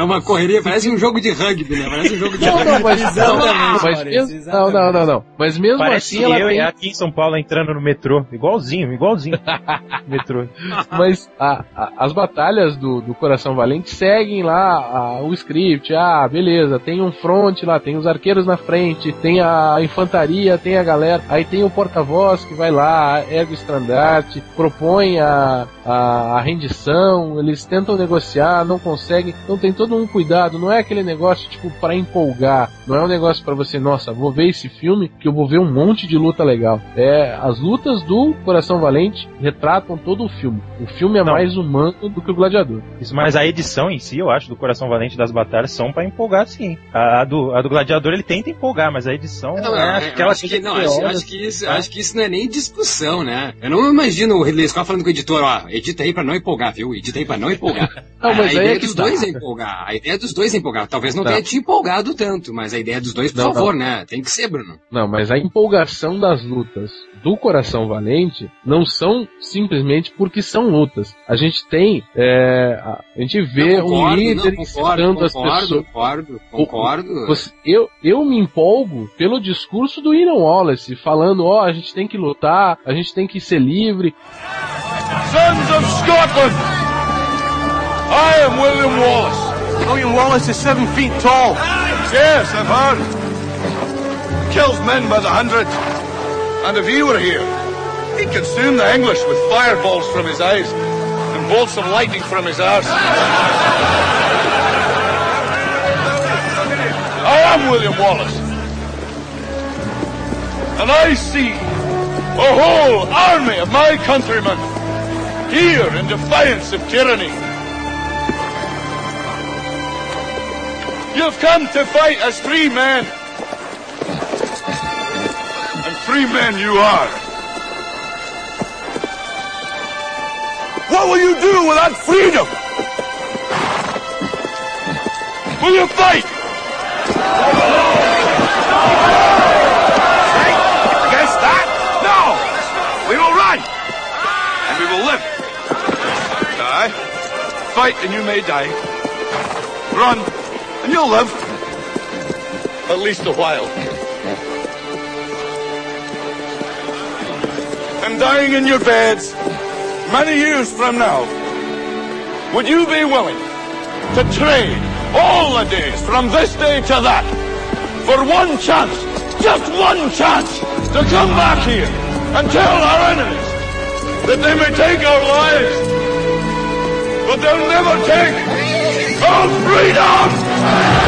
é uma correria, parece um jogo de rugby, né? Parece um jogo de Não, rugby. não, mas, Exatamente, não, mas mesmo, não, não, não, não. Mas mesmo Parece assim ela eu tem, aqui em São Paulo entrando no metrô. Igualzinho, igualzinho. metrô. mas a- a- as batalhas do, do Coração Valente seguem lá a- o script. Ah, beleza, tem um front lá, tem os arqueiros na frente, tem a infantaria, tem a galera. Aí tem o porta-voz que vai lá, ergue o estandarte, propõe a, a, a rendição, eles tentam negociar, não conseguem. Então tem todo um cuidado, não é aquele negócio tipo para empolgar, não é um negócio para você, nossa, vou ver esse filme que eu vou ver um monte de luta legal. É, as lutas do Coração Valente retratam todo o filme. O filme é Não. mais humano do que o Gladiador. Isso, mas a edição em si, eu acho, do Coração Valente das batalhas são pra empolgar, sim. A, a do, a do Gladiador ele tenta empolgar, mas a edição Não, não, é eu aquela acho que, não, que acho, acho que isso, acho que isso não é nem discussão, né? Eu não imagino o Ridley Scott falando com o editor, ó, edita aí pra não empolgar, viu? Edita aí pra não empolgar. Não, a, mas a aí ideia é que dos tá. dois é empolgar. A ideia dos dois é empolgar. Talvez não, Não. tenha te empolgado tanto, mas a ideia dos dois, por Não, favor, né? Tem que ser, Bruno. Não, mas a empolgação das lutas do Coração Valente não são simplesmente porque são lutas. A gente tem, é, a gente vê Não, um concordo, líder não, concordo, incitando as concordo, pessoas. concordo, concordo. Você- eu, eu me empolgo pelo discurso do Ian Wallace, falando, ó, a gente tem que lutar, a gente tem que ser livre. Sons of Scotland! I am William Wallace. William Wallace is seven feet tall. Yes, I've heard. Kills men by the hundred. And if he were here, he'd consume the English with fireballs from his eyes and bolts of lightning from his arse. Oh, I am William Wallace. And I see a whole army of my countrymen here in defiance of tyranny. You've come to fight as free men. And free men you are. What will you do without freedom? Will you fight? Against that? No! We will run! And we will live. Die. Fight and you may die. Run and you'll live. At least a while. And dying in your beds many years from now, would you be willing to trade all the days from this day to that for one chance, just one chance, to come back here and tell our enemies that they may take our lives, but they'll never take our freedom!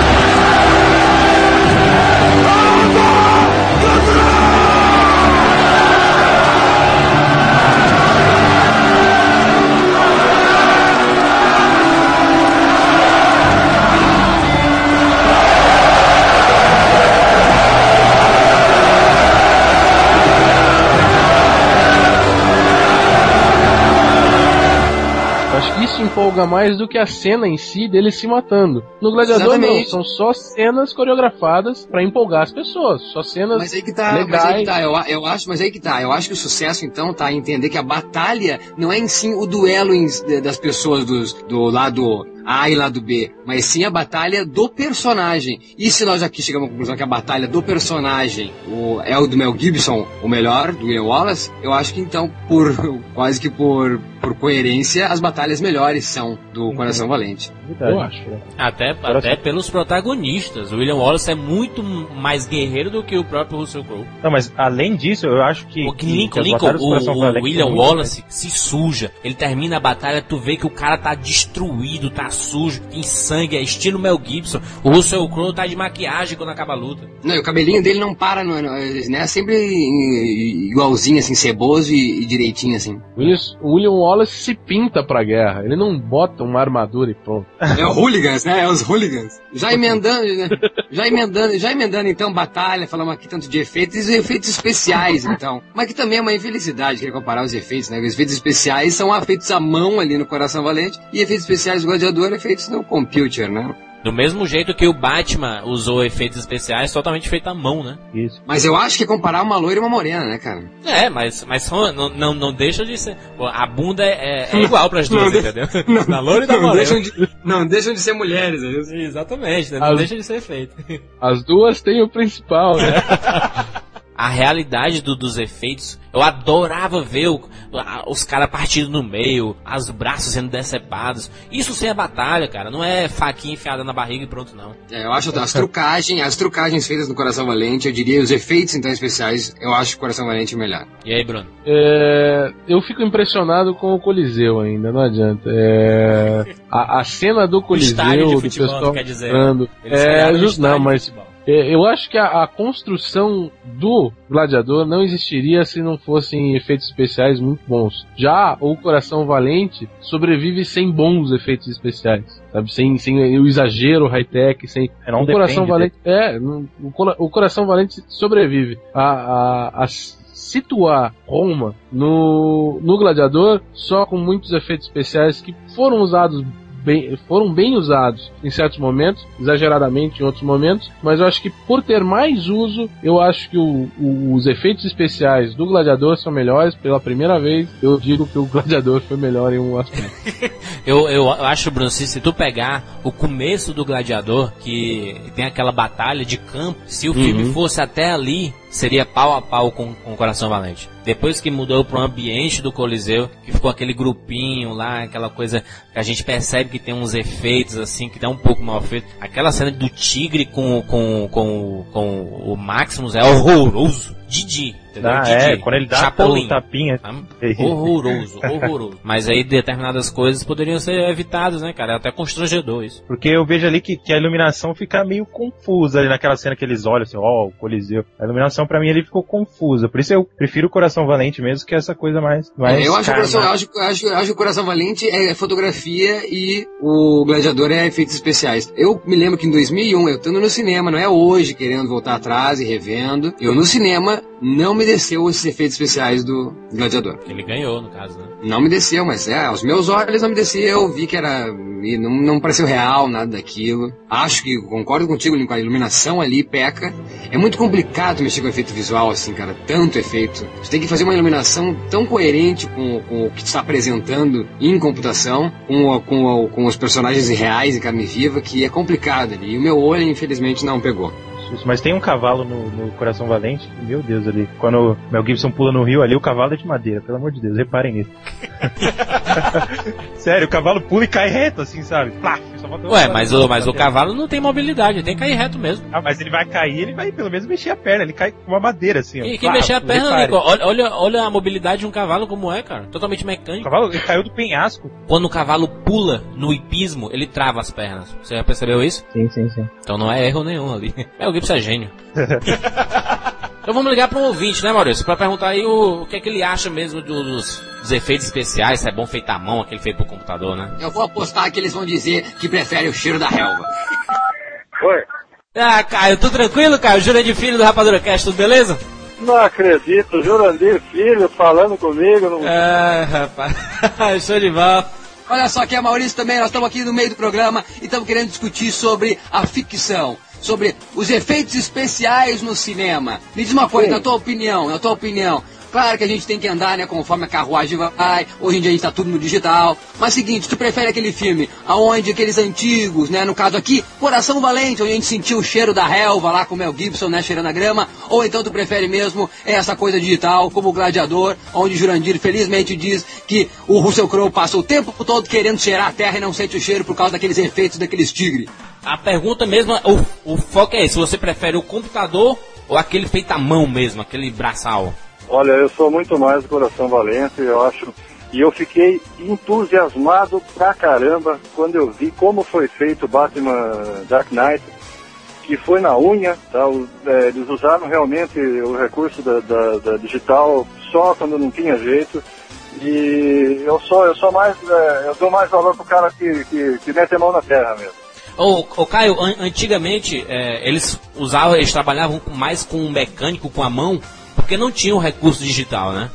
Isso empolga mais do que a cena em si dele se matando. No Gladiador não, Exatamente. são só cenas coreografadas pra empolgar as pessoas, só cenas Mas aí que tá, mas legais. aí que tá, eu, eu acho, mas aí que tá, eu acho que o sucesso então tá em entender que a batalha não é em si o duelo em- das pessoas dos, do lado A e lado B, mas sim a batalha do personagem. E se nós aqui chegamos à conclusão que a batalha do personagem o, é o do Mel Gibson, o melhor, do William Wallace, eu acho que então, por quase que por, por coerência, as batalhas melhores são do Coração Valente. Eu acho. Até, até pelos protagonistas. O William Wallace é muito mais guerreiro do que o próprio Russell Crowe. Não, mas além disso, eu acho que. O que Lincoln, as Lincoln, o, Coração o William Wallace se suja. Ele termina a batalha, tu vê que o cara tá destruído, tá sujo, tem sangue, é estilo Mel Gibson. O Russell Crowe tá de maquiagem quando acaba a luta. Não, e o cabelinho dele não para, no, no- né? Sempre i- igualzinho, assim, ceboso e, e direitinho, assim. Willis- O William Wallace se pinta pra guerra, ele não bota uma armadura e pronto. É o hooligans, né? É os hooligans. Já emendando, né? Já emendando, já emendando então batalha, falamos aqui tanto de efeitos e os efeitos especiais, então. Mas que também é uma infelicidade querer comparar os efeitos, né? Os efeitos especiais são feitos à mão ali no Coração Valente e efeitos especiais do Gladiador é feitos no computer, né? Do mesmo jeito que o Batman usou efeitos especiais totalmente feito à mão, né? Isso. Mas eu acho que é comparar uma loira e uma morena, né, cara? É, mas, mas não, não, não deixa de ser. A bunda é, é igual pras duas, Não, entendeu? da loura e da morena. deixam, de, não deixam de ser mulheres, é isso? Exatamente, né? não As- deixa de ser feito. As duas têm o principal, né? a realidade do- dos efeitos. Eu adorava ver o- a- os caras partindo no meio, os braços sendo decepados. Isso sem a batalha, cara. Não é faquinha enfiada na barriga e pronto, não. É, eu acho as trucagens, as trucagens feitas no Coração Valente, eu diria os efeitos então especiais, eu acho o Coração Valente o melhor. E aí, Bruno? É, eu fico impressionado com o Coliseu ainda, não adianta. É, a, a cena do Coliseu, estádio de do futebol, pessoal quer dizer, entrando, é, justo, não, mas futebol. É, eu acho que a, a construção do Gladiador não existiria se não fossem efeitos especiais muito bons. Já o Coração Valente sobrevive sem bons efeitos especiais, sabe? Sem, sem o exagero high-tech, sem É, não o Coração depende Valente. É, o Coração Valente sobrevive. A, a, a situar Roma no, no Gladiador só com muitos efeitos especiais que foram usados. Bem, foram bem usados em certos momentos, exageradamente em outros momentos, mas eu acho que por ter mais uso, eu acho que o- o- os efeitos especiais do Gladiador são melhores. Pela primeira vez, eu digo que o Gladiador foi melhor em um aspecto. Eu, eu acho, Bruno, se, se tu pegar o começo do Gladiador, que tem aquela batalha de campo, se o filme fosse até ali, seria pau a pau com, com o Coração Valente. Depois que mudou pro ambiente do Coliseu, que ficou aquele grupinho lá, aquela coisa que a gente percebe que tem uns efeitos assim, que dá um pouco mal feito. Aquela cena do tigre com, com, com, com o Maximus é horroroso. Didi, entendeu? Ah, Didi. é, quando ele dá Chapolin. o tapinha. Tá Horroroso, horroroso. Mas aí determinadas coisas poderiam ser evitadas, né, cara? É até constrangedor isso. Porque eu vejo ali que, que a iluminação fica meio confusa ali naquela cena que eles olham assim, ó, o Coliseu. A iluminação pra mim ali ficou confusa. Por isso eu prefiro o Coração Valente mesmo, que é essa coisa mais. mais É, eu, acho que o carnal. coração, eu, acho, eu, acho, eu acho que o Coração Valente é fotografia e o Gladiador é efeitos especiais. Eu me lembro que em 2001, eu estando no cinema, não é hoje, querendo voltar atrás e revendo, eu no cinema cinema não me desceu esses efeitos especiais do Gladiador. Ele ganhou, no caso, né? Não me desceu, mas é, aos meus olhos não me desceu, eu vi que era. e não, não pareceu real nada daquilo. Acho que concordo contigo, Lincoln, a iluminação ali peca. É muito complicado mexer com efeito visual, assim, cara, tanto efeito. Você tem que fazer uma iluminação tão coerente com, com o que está apresentando em computação, com, com, com os personagens reais em carne viva, que é complicado ali. E o meu olho, infelizmente, não pegou. Isso, Mas tem um cavalo no, no Coração Valente, meu Deus, ali. Quando o Mel Gibson pula no rio ali, o cavalo é de madeira, pelo amor de Deus, reparem nisso. Sério, o cavalo pula e cai reto, assim, sabe? Só Ué, mas o, mas o cavalo não tem mobilidade, tem que cair reto mesmo. Ah, mas ele vai cair, ele vai pelo menos mexer a perna, ele cai com uma madeira, assim, ó. E quem mexer a perna. Nico, olha, olha, olha a mobilidade de um cavalo como é, cara. Totalmente O mecânico. cavalo ele caiu do penhasco. Quando o cavalo pula no hipismo, ele trava as pernas. Você já percebeu isso? Sim, sim, sim. Então não é erro nenhum ali. É, o Gibson é gênio. então vamos ligar para um ouvinte, né, Maurício? Pra perguntar aí o, o que é que ele acha mesmo do- dos, dos efeitos especiais, se é bom feito à mão, aquele feito pro computador, né? Eu vou apostar que eles vão dizer que preferem o cheiro da relva. Oi. Ah, Caio, tudo tranquilo, Caio? Jurandir Filho do Rapadura Cast, tudo beleza? Não acredito, Jurandir Filho falando comigo. Não... Ah, rapaz, show de bola. Olha só, aqui é Maurício também, nós estamos aqui no meio do programa e estamos querendo discutir sobre a ficção, sobre os efeitos especiais no cinema. Me diz uma coisa, na tua opinião, na tua opinião, claro que a gente tem que andar, né, conforme a carruagem vai, hoje em dia a gente tá tudo no digital, mas seguinte, tu prefere aquele filme, aonde aqueles antigos, né, no caso aqui, Coração Valente, onde a gente sentiu o cheiro da relva lá com o Mel Gibson, né, cheirando a grama, ou então tu prefere mesmo essa coisa digital, como o Gladiador, onde Jurandir felizmente diz que o Russell Crowe passa o tempo todo querendo cheirar a terra e não sente o cheiro por causa daqueles efeitos daqueles tigres. A pergunta mesmo, o, o foco é esse, você prefere o computador ou aquele feito à mão mesmo, aquele braçal? Olha, eu sou muito mais do Coração Valente, eu acho. E eu fiquei entusiasmado pra caramba quando eu vi como foi feito o Batman Dark Knight, que foi na unha, tá? É, eles usaram realmente o recurso da, da- da digital só quando não tinha jeito. E eu sou, eu sou mais, é, eu dou mais valor pro cara que, que, que mete a mão na terra mesmo. Ô, ô Caio, an- antigamente é, eles usavam, eles trabalhavam mais com o mecânico, com a mão, porque não tinham recurso digital, né?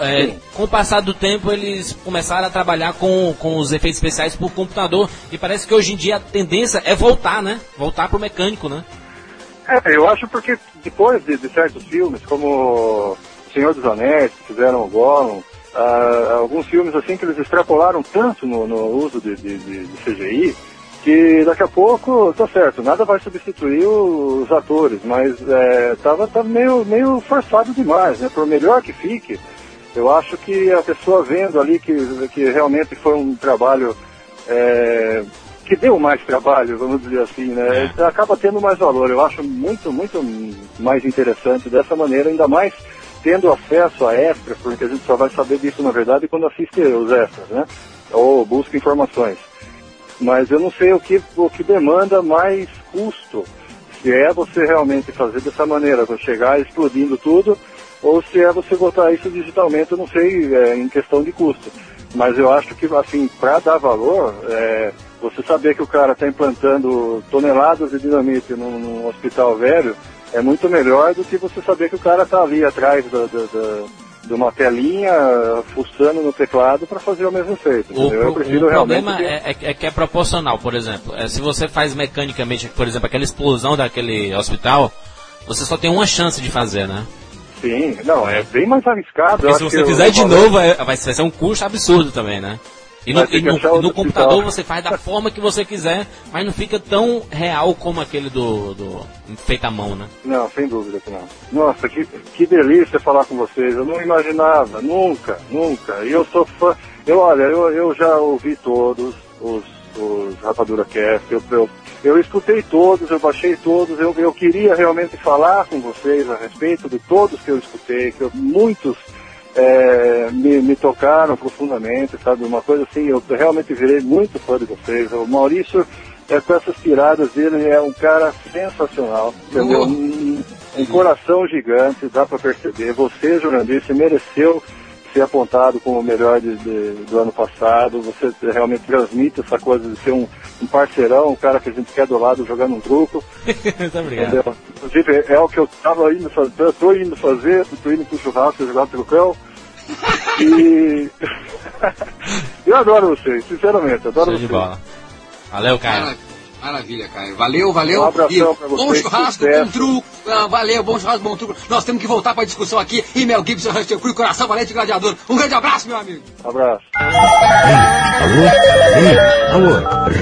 É, com o passar do tempo eles começaram a trabalhar com, com os efeitos especiais por computador e parece que hoje em dia a tendência é voltar, né? Voltar pro mecânico, né? É, eu acho porque depois de, de certos filmes, como Senhor dos Anéis, que fizeram o Gollum, ah, alguns filmes assim que eles extrapolaram tanto no, no uso de- de- de CGI, que daqui a pouco, tá certo, nada vai substituir os atores, mas é, tava, tava meio, meio forçado demais, né? Por melhor que fique, eu acho que a pessoa vendo ali que, que realmente foi um trabalho é, que deu mais trabalho, vamos dizer assim, né? Acaba tendo mais valor. Eu acho muito, muito mais interessante dessa maneira, ainda mais tendo acesso a extras, porque a gente só vai saber disso na verdade quando assiste os extras, né? Ou busca informações. Mas eu não sei o que, o que demanda mais custo. Se é você realmente fazer dessa maneira, chegar explodindo tudo, ou se é você botar isso digitalmente, eu não sei, é, em questão de custo. Mas eu acho que, assim, para dar valor, é, você saber que o cara está implantando toneladas de dinamite num, num hospital velho, é muito melhor do que você saber que o cara está ali atrás da, da- da- de uma telinha, fuçando no teclado para fazer o mesmo efeito. O, eu prefiro o realmente problema é, é- é que é proporcional, por exemplo. É, se você faz mecanicamente, por exemplo, aquela explosão daquele hospital, você só tem uma chance de fazer, né? Sim, não, é bem mais arriscado. Porque se você fizer de novo, é- vai, ser vai ser um custo absurdo também, né? E no, e no- e no computador você faz da forma que você quiser, mas não fica tão real como aquele do, do feito à mão, né? Não, sem dúvida que não. Nossa, que, que delícia falar com vocês. Eu não imaginava, nunca, nunca. E eu sou fã. Eu, olha, eu, eu já ouvi todos os, os Rapadura Cast. Eu, eu, eu escutei todos, eu baixei todos. Eu, eu queria realmente falar com vocês a respeito de todos que eu escutei, que eu- muitos é, me, me tocaram profundamente, sabe? Uma coisa assim, eu realmente virei muito fã de vocês. O Maurício, é, com essas tiradas dele, é um cara sensacional, entendeu? Oh. Um, um coração gigante, dá pra perceber. Você, você mereceu ser apontado como o melhor de- de- do ano passado. Você realmente transmite essa coisa de ser um, um parceirão, um cara que a gente quer do lado jogando um truco. Muito obrigado. Entendeu? Inclusive, é o que eu tava indo fazer, eu tô indo fazer, tô indo pro churrasco jogar trucão. E eu adoro vocês, sinceramente, adoro Show de vocês. bola. Valeu, Caio. Mara- Maravilha, Caio. Valeu, valeu. Um abração E pra bom vocês, churrasco, sucesso. bom truco. Ah, valeu, bom churrasco, bom truco. Nós temos que voltar pra discussão aqui. E Mel Gibson, Russell Crowe, Coração Valente e Gladiador. Um grande abraço, meu amigo. Abraço. Alô? Ei, alô?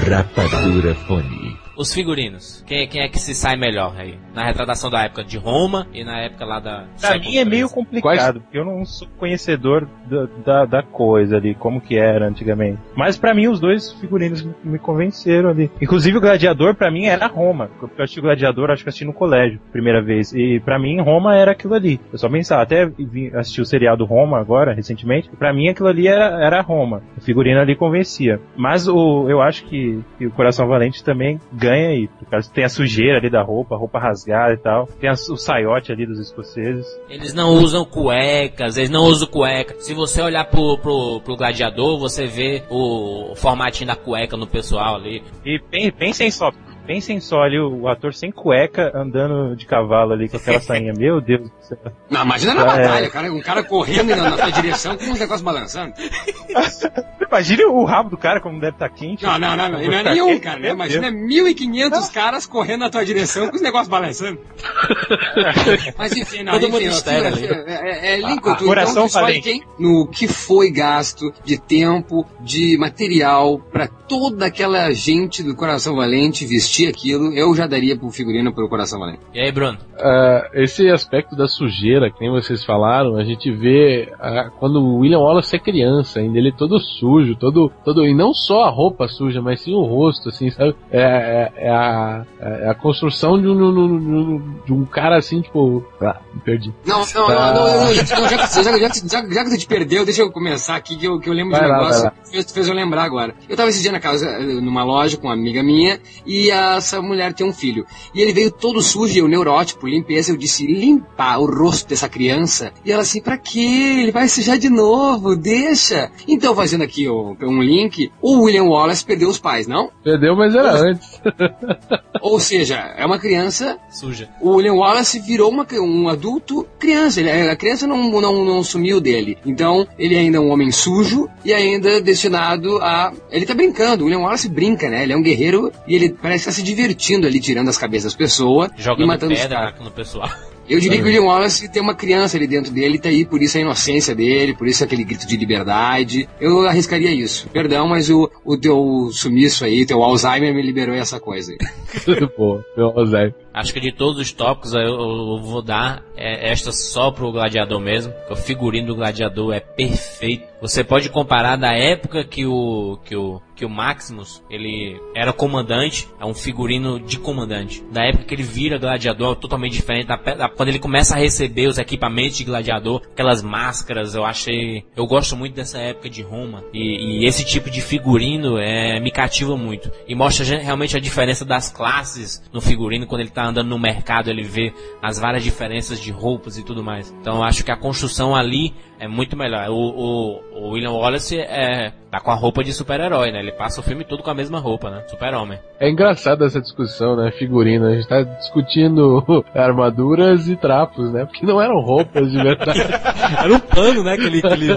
Rapadura Fone. Os figurinos. Quem, quem é que se sai melhor aí? Na retratação da época de Roma e na época lá da. Pra mim é meio complicado, porque eu não sou conhecedor da, da, da coisa ali, como que era antigamente. Mas pra mim os dois figurinos me, me convenceram ali. Inclusive o Gladiador pra mim era Roma. Porque eu assisti o Gladiador, acho que assisti no colégio, primeira vez. E pra mim Roma era aquilo ali. Eu só pensava, até vi- assisti o seriado Roma agora, recentemente. Pra mim aquilo ali era, era Roma. O figurino ali convencia. Mas o, eu acho que, que o Coração Valente também ganha aí. Por causa tem a sujeira ali da roupa, a roupa rasgada e tal. Tem as- o saiote ali dos escoceses. Eles não usam cuecas, eles não usam cueca. Se você olhar pro, pro, pro gladiador, você vê o formatinho da cueca no pessoal ali. E pen- pensem só, pensem só ali o, o ator sem cueca andando de cavalo ali com aquela sainha. Meu Deus do céu. Não, imagina na É. batalha, cara. Um cara correndo na, tua direção com os negócios balançando. Imagine o rabo do cara como deve estar quente. Não, não, não, não, não é nenhum, cara. Né? Imagina 1.500 caras correndo na tua direção com os negócios balançando. Mas enfim, não, Todo enfim, mundo histera ali. é, é, é Lincoln, Ah, tu, coração então, tu quem? No que foi gasto de tempo, de material pra toda aquela gente do Coração Valente vestir aquilo, eu já daria pro figurino pro Coração Valente. E aí, Bruno? Ah, esse aspecto da sujeira, que nem vocês falaram, a gente vê ah, quando o William Wallace é criança, ainda ele é todo sujo, todo, todo e não só a roupa suja, mas sim o rosto, assim, sabe? É, é- é a, é a construção de um, de um- de um cara assim, tipo, ah, me perdi. Não, não, não, não, não, já, não, já, que- já, já, que- já, já que tu te perdeu, deixa eu começar aqui que eu, que eu lembro de Vai um lá, negócio que fez, fez eu lembrar agora. Eu tava esse dia na casa, numa loja com uma amiga minha, e essa mulher tem um filho. E ele veio todo sujo, e eu neurótipo, limpeza, eu disse, limpar o rosto dessa criança. E ela assim, pra quê? Ele vai sujar de novo, deixa. Então, fazendo aqui ó, um link, o William Wallace perdeu os pais, não? Perdeu, mas era antes. Ou seja, é uma criança Suja. o William Wallace virou uma, um adulto criança. Ele, a criança não, não, não sumiu dele. Então, ele ainda é um homem sujo e ainda destinado a. Ele tá brincando. O William Wallace brinca, né? Ele é um guerreiro e ele parece estar se divertindo ali, tirando as cabeças das pessoas e Jogando matando os caras. pedra no pessoal. Eu diria que o William Wallace tem uma criança ali dentro dele, tá aí por isso a inocência dele, por isso aquele grito de liberdade. Eu arriscaria isso. Perdão, mas o, o teu sumiço aí, teu Alzheimer me liberou essa coisa aí. Tudo bom, meu José. Acho que de todos os tópicos eu, eu vou dar é, esta só pro gladiador mesmo. O figurino do gladiador é perfeito. Você pode comparar da época que o que o que o Maximus ele era comandante, é um figurino de comandante. Da época que ele vira gladiador, é totalmente diferente. Da, da- quando ele começa a receber os equipamentos de gladiador, aquelas máscaras, eu achei, eu gosto muito dessa época de Roma e, e esse tipo de figurino é me cativa muito e mostra realmente a diferença das classes no figurino quando ele tá andando no mercado, ele vê as várias diferenças de roupas e tudo mais. Então eu acho que a construção ali é muito melhor. O, o, o William Wallace é tá com a roupa de super-herói, né? Ele passa o filme todo com a mesma roupa, né? Super-homem. É engraçado essa discussão, né? Figurino. A gente tá discutindo armaduras e trapos, né? Porque não eram roupas de verdade. Era um pano, né? Que ele, que ele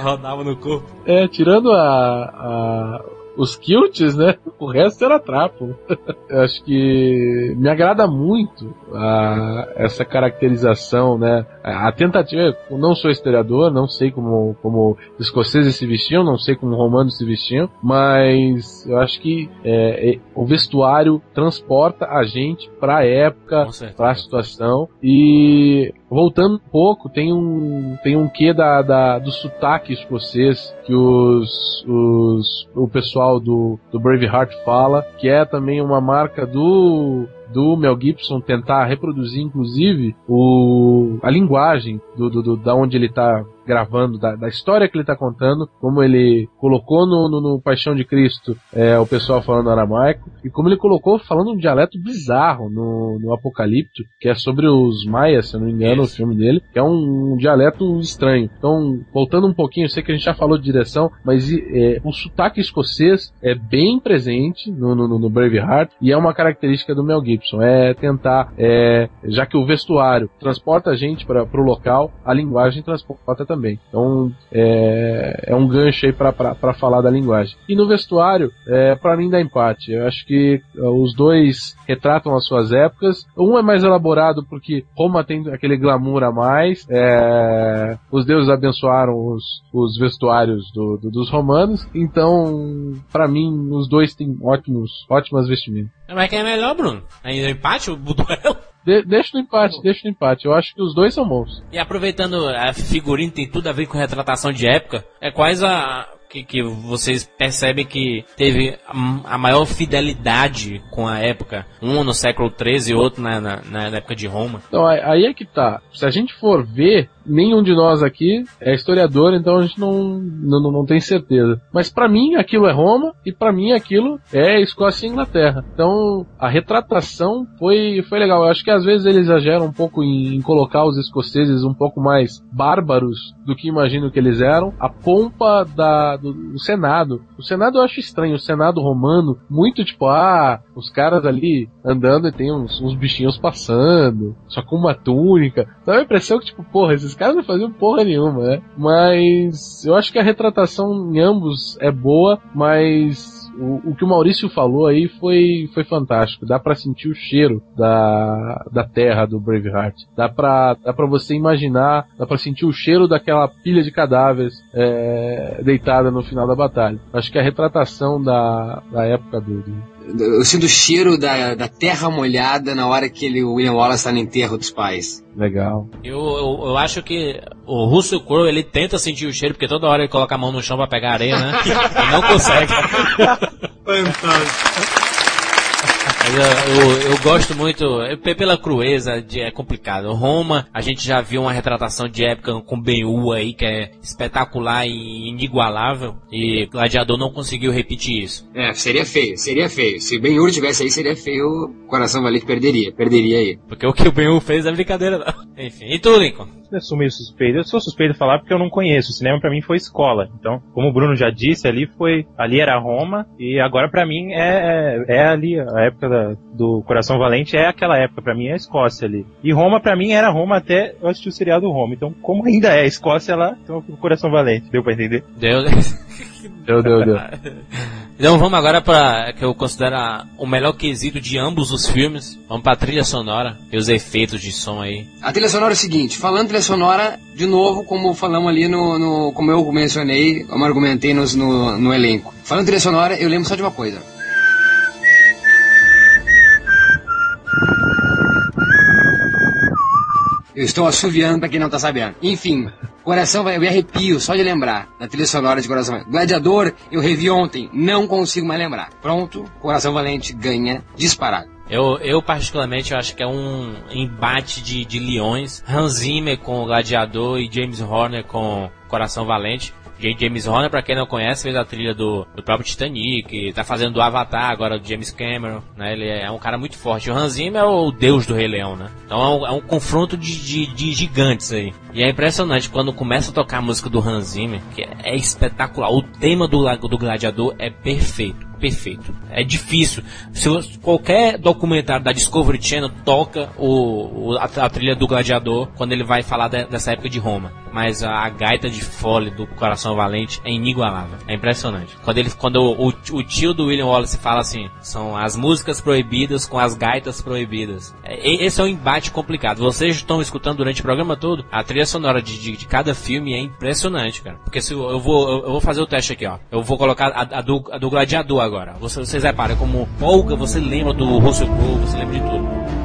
rodava no corpo. é, tirando a, a- os kilts, né? O resto era trapo. Eu acho que me agrada muito a, essa caracterização, né? A, a tentativa, eu não sou historiador, não sei como, como escoceses se vestiam, não sei como romanos se vestiam, mas eu acho que é, é, o vestuário transporta a gente pra época, Com certeza. pra situação e voltando um pouco, tem um tem um quê da, da do sotaque escocês que os, os o pessoal do, do Braveheart fala, que é também uma marca do do Mel Gibson tentar reproduzir inclusive o a linguagem do, do, do- da onde ele tá gravando, da, da história que ele tá contando, como ele colocou no, no, no Paixão de Cristo é, o pessoal falando aramaico, e como ele colocou falando um dialeto bizarro no, no Apocalipto, que é sobre os maias, se eu não me engano, Isso. o filme dele, que é um, um dialeto estranho. Então, voltando um pouquinho, eu sei que a gente já falou de direção, mas é, o sotaque escocês é bem presente no, no, no Braveheart, e é uma característica do Mel Gibson, é tentar, é, já que o vestuário transporta a gente para o local, a linguagem transporta também. Então, é, é um gancho aí para falar da linguagem. E no vestuário, é, para mim dá empate. Eu acho que uh, os dois retratam as suas épocas. Um é mais elaborado porque Roma tem aquele glamour a mais. é, os deuses abençoaram os, os vestuários do- do- dos romanos. Então, para mim, os dois têm ótimos, ótimas vestimentas. Mas quem é melhor, Bruno? Ainda empate, o duelo? De- deixa no empate, deixa no empate. Eu acho que os dois são bons. E aproveitando, a figurino tem tudo a ver com retratação de época. É quase a. Que, que vocês percebem que teve a, a maior fidelidade com a época. Um no século XIII e outro na, na, na época de Roma. Então aí aí é que tá. Se a gente for ver, nenhum de nós aqui é historiador, então a gente não, não, não tem certeza. Mas pra mim aquilo é Roma e pra mim aquilo é Escócia e Inglaterra. Então a retratação foi, foi legal. Eu acho que às vezes eles exageram um pouco em, em colocar os escoceses um pouco mais bárbaros do que imagino que eles eram. A pompa da, do, do Senado. O Senado eu acho estranho. O Senado romano, muito tipo, ah, os caras ali andando e tem uns, uns bichinhos passando, só com uma túnica. Dá a impressão que, tipo, porra, esses caras não faziam porra nenhuma, né? Mas eu acho que a retratação em ambos é boa, mas o, o que o Maurício falou aí foi, foi fantástico. Dá pra sentir o cheiro da, da terra do Braveheart. Dá pra, dá pra você imaginar, dá pra sentir o cheiro daquela pilha de cadáveres é, deitada no final da batalha. Acho que a retratação da, da época do- Eu sinto o cheiro da, da terra molhada na hora que ele, o William Wallace está no enterro dos pais. Legal. Eu, eu, eu acho que o Russell Crowe, ele tenta sentir o cheiro, porque toda hora ele coloca a mão no chão pra pegar areia, né? E não consegue. Mas eu, eu, eu gosto muito, é, pe- pela crueza, de, é complicado. Roma, a gente já viu uma retratação de época com Ben-Hur aí, que é espetacular e inigualável. E Gladiador não conseguiu repetir isso. É, seria feio, seria feio. Se Ben Hur tivesse aí, seria feio. O Coração Valente perderia, perderia aí. Porque o que o Ben-Hur fez é brincadeira, não. Enfim, e tu, Lincoln? Eu sou meio suspeito. Eu sou suspeito de falar porque eu não conheço. O cinema pra mim foi escola. Então, como o Bruno já disse, ali foi, ali era Roma e agora pra mim é, é, é ali a época da- do Coração Valente é aquela época pra mim é a Escócia ali. E Roma pra mim era Roma até eu assisti o seriado Roma. Então, como ainda é a Escócia lá, então o Coração Valente. Deu pra entender? Deu. Deu, deu, deu. Então vamos agora para que eu considero o melhor quesito de ambos os filmes. Vamos pra trilha sonora e os efeitos de som aí. A trilha sonora é o seguinte, falando trilha sonora, de novo, como falamos ali no, no- como eu mencionei, como argumentei nos- no, no elenco. Falando trilha sonora, eu lembro só de uma coisa. Eu estou assoviando pra quem não tá sabendo. Enfim, coração vai, eu me arrepio só de lembrar da trilha sonora de Coração Valente. Gladiador, eu revi ontem, não consigo mais lembrar. Pronto, Coração Valente ganha disparado. Eu, eu particularmente eu acho que é um embate de, de leões. Hans Zimmer com o Gladiador e James Horner com Coração Valente. James Horner, pra quem não conhece, fez a trilha do, do próprio Titanic, tá fazendo do Avatar agora, do James Cameron, né? Ele é um cara muito forte. O Hans Zimmer é o deus do Rei Leão, né? Então é um, é um confronto de, de, de gigantes aí. E é impressionante quando começa a tocar a música do Hans Zimmer, que é, é espetacular. O tema do, la- do Gladiador é perfeito perfeito. É difícil. Se qualquer documentário da Discovery Channel toca o, o- a, a trilha do Gladiador quando ele vai falar de- dessa época de Roma. Mas a, a gaita de fole do Coração Valente é inigualável. É impressionante. Quando ele, quando o, o, o tio do William Wallace fala assim, são as músicas proibidas com as gaitas proibidas. É, esse é um embate complicado. Vocês estão escutando durante o programa todo, a trilha sonora de, de, de cada filme é impressionante, cara. Porque se eu, eu vou eu, eu vou fazer o teste aqui, ó. Eu vou colocar a, a do, a do Gladiador agora. Vocês, vocês reparem como polga, você lembra do Russell Crowe, você lembra de tudo.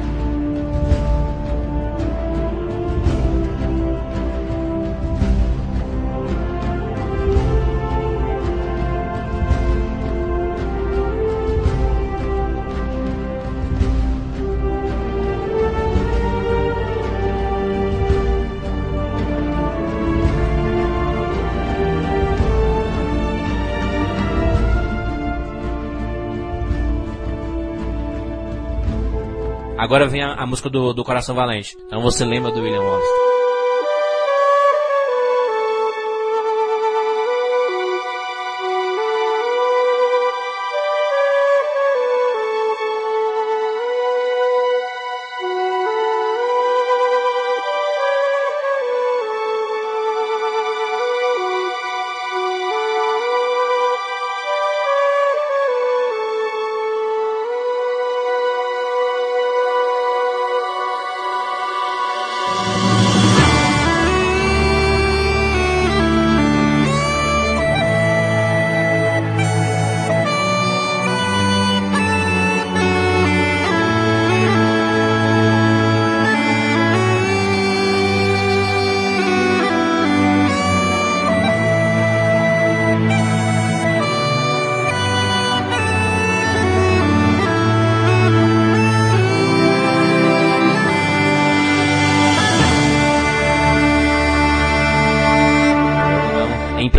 Agora vem a, a música do, do Coração Valente. Então você lembra do William Wallace.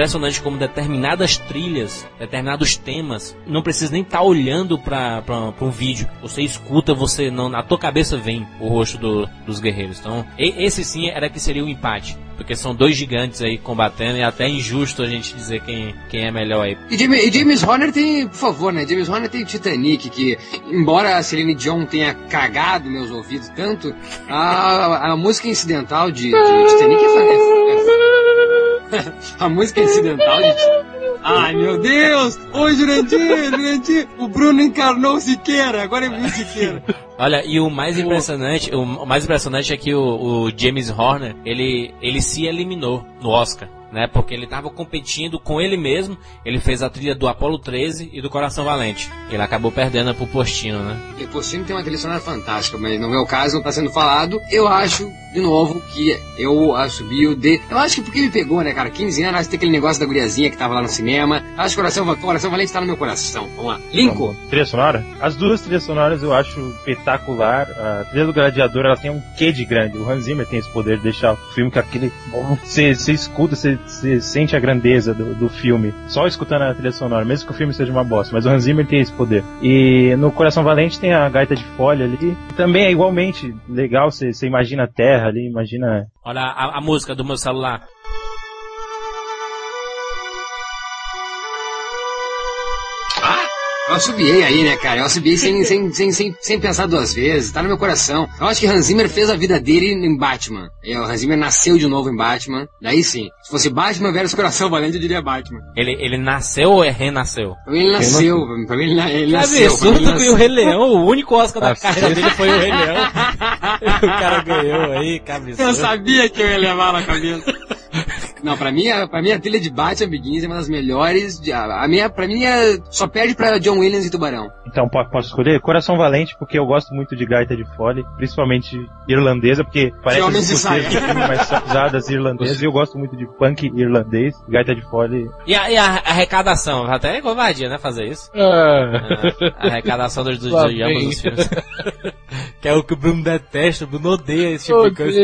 Impressionante como determinadas trilhas, determinados temas, não precisa nem estar olhando para um vídeo. Você escuta, você não, na tua cabeça vem o rosto do- dos guerreiros. Então, esse sim era que seria o empate, porque são dois gigantes aí combatendo e até é injusto a gente dizer quem, quem é melhor aí. E James, e James Horner tem, por favor, né? James Horner tem Titanic, que, embora a Celine Dion tenha cagado meus ouvidos tanto, a, a música incidental de, de Titanic é, é- A música incidental de Titanic. Ai meu Deus! Ô Jurandir, Jurandir! O Bruno encarnou o Siqueira, agora é o Siqueira. Olha, e o mais impressionante, o mais impressionante é que o, o James Horner, ele, ele se eliminou no Oscar, né? Porque ele tava competindo com ele mesmo, ele fez a trilha do Apollo 13 e do Coração Valente. Ele acabou perdendo pro Postino, né? E Postino tem uma trilha sonora fantástica, mas no meu caso não tá sendo falado. Eu acho, de novo, que eu assobio de. Eu acho que porque me pegou, né, cara? 15 anos, acho que tem aquele negócio da guriazinha que tava lá no cinema. Acho que Coração, Coração Valente tá no meu coração. Vamos lá. Lincoln! Trilha sonora? As duas trilhas sonoras eu acho espetacular. A trilha do Gladiador ela tem um quê de grande. O Hans Zimmer tem esse poder de deixar o filme com aquele. Você, você escuta, você, você sente a grandeza do, do filme. Só escutando a trilha sonora, mesmo que o filme seja uma bosta. Mas o Hans Zimmer tem esse poder. E no Coração Valente tem a gaita de folha ali. Também é igualmente legal. Você, você imagina a terra ali, imagina. Olha a, a música do meu celular. Eu assobiei aí, né, cara? Eu assobiei sem, sem, sem, sem, sem pensar duas vezes. Tá no meu coração. Eu acho que Hans Zimmer fez a vida dele em Batman. É, o Hans Zimmer nasceu de novo em Batman. Daí sim. Se fosse Batman versus Coração Valente, eu diria Batman. Ele, ele nasceu ou é renasceu? Pra mim ele nasceu. Pra mim ele, na- ele nasceu. absurdo que o. Rei Leão, o único Oscar da Ah, carreira dele foi o Rei Leão. o cara ganhou aí, que Eu sabia que eu ia levar na cabeça. Não, pra mim, a, pra mim a trilha de Batman Begins é uma das melhores. De, a, a minha, pra mim, é, só perde pra John Williams e Tubarão. Então po- posso escolher? Coração Valente, porque eu gosto muito de gaita de fole, principalmente irlandesa, porque parece homens de filme, mas são usadas irlandesas, e eu gosto muito de punk irlandês, gaita de fole. E a, e a arrecadação? Até é covardia, né, fazer isso. Ah, A arrecadação dos, dos, de ambos os filmes. que é o que o Bruno detesta, o Bruno odeia esse tipo de coisa.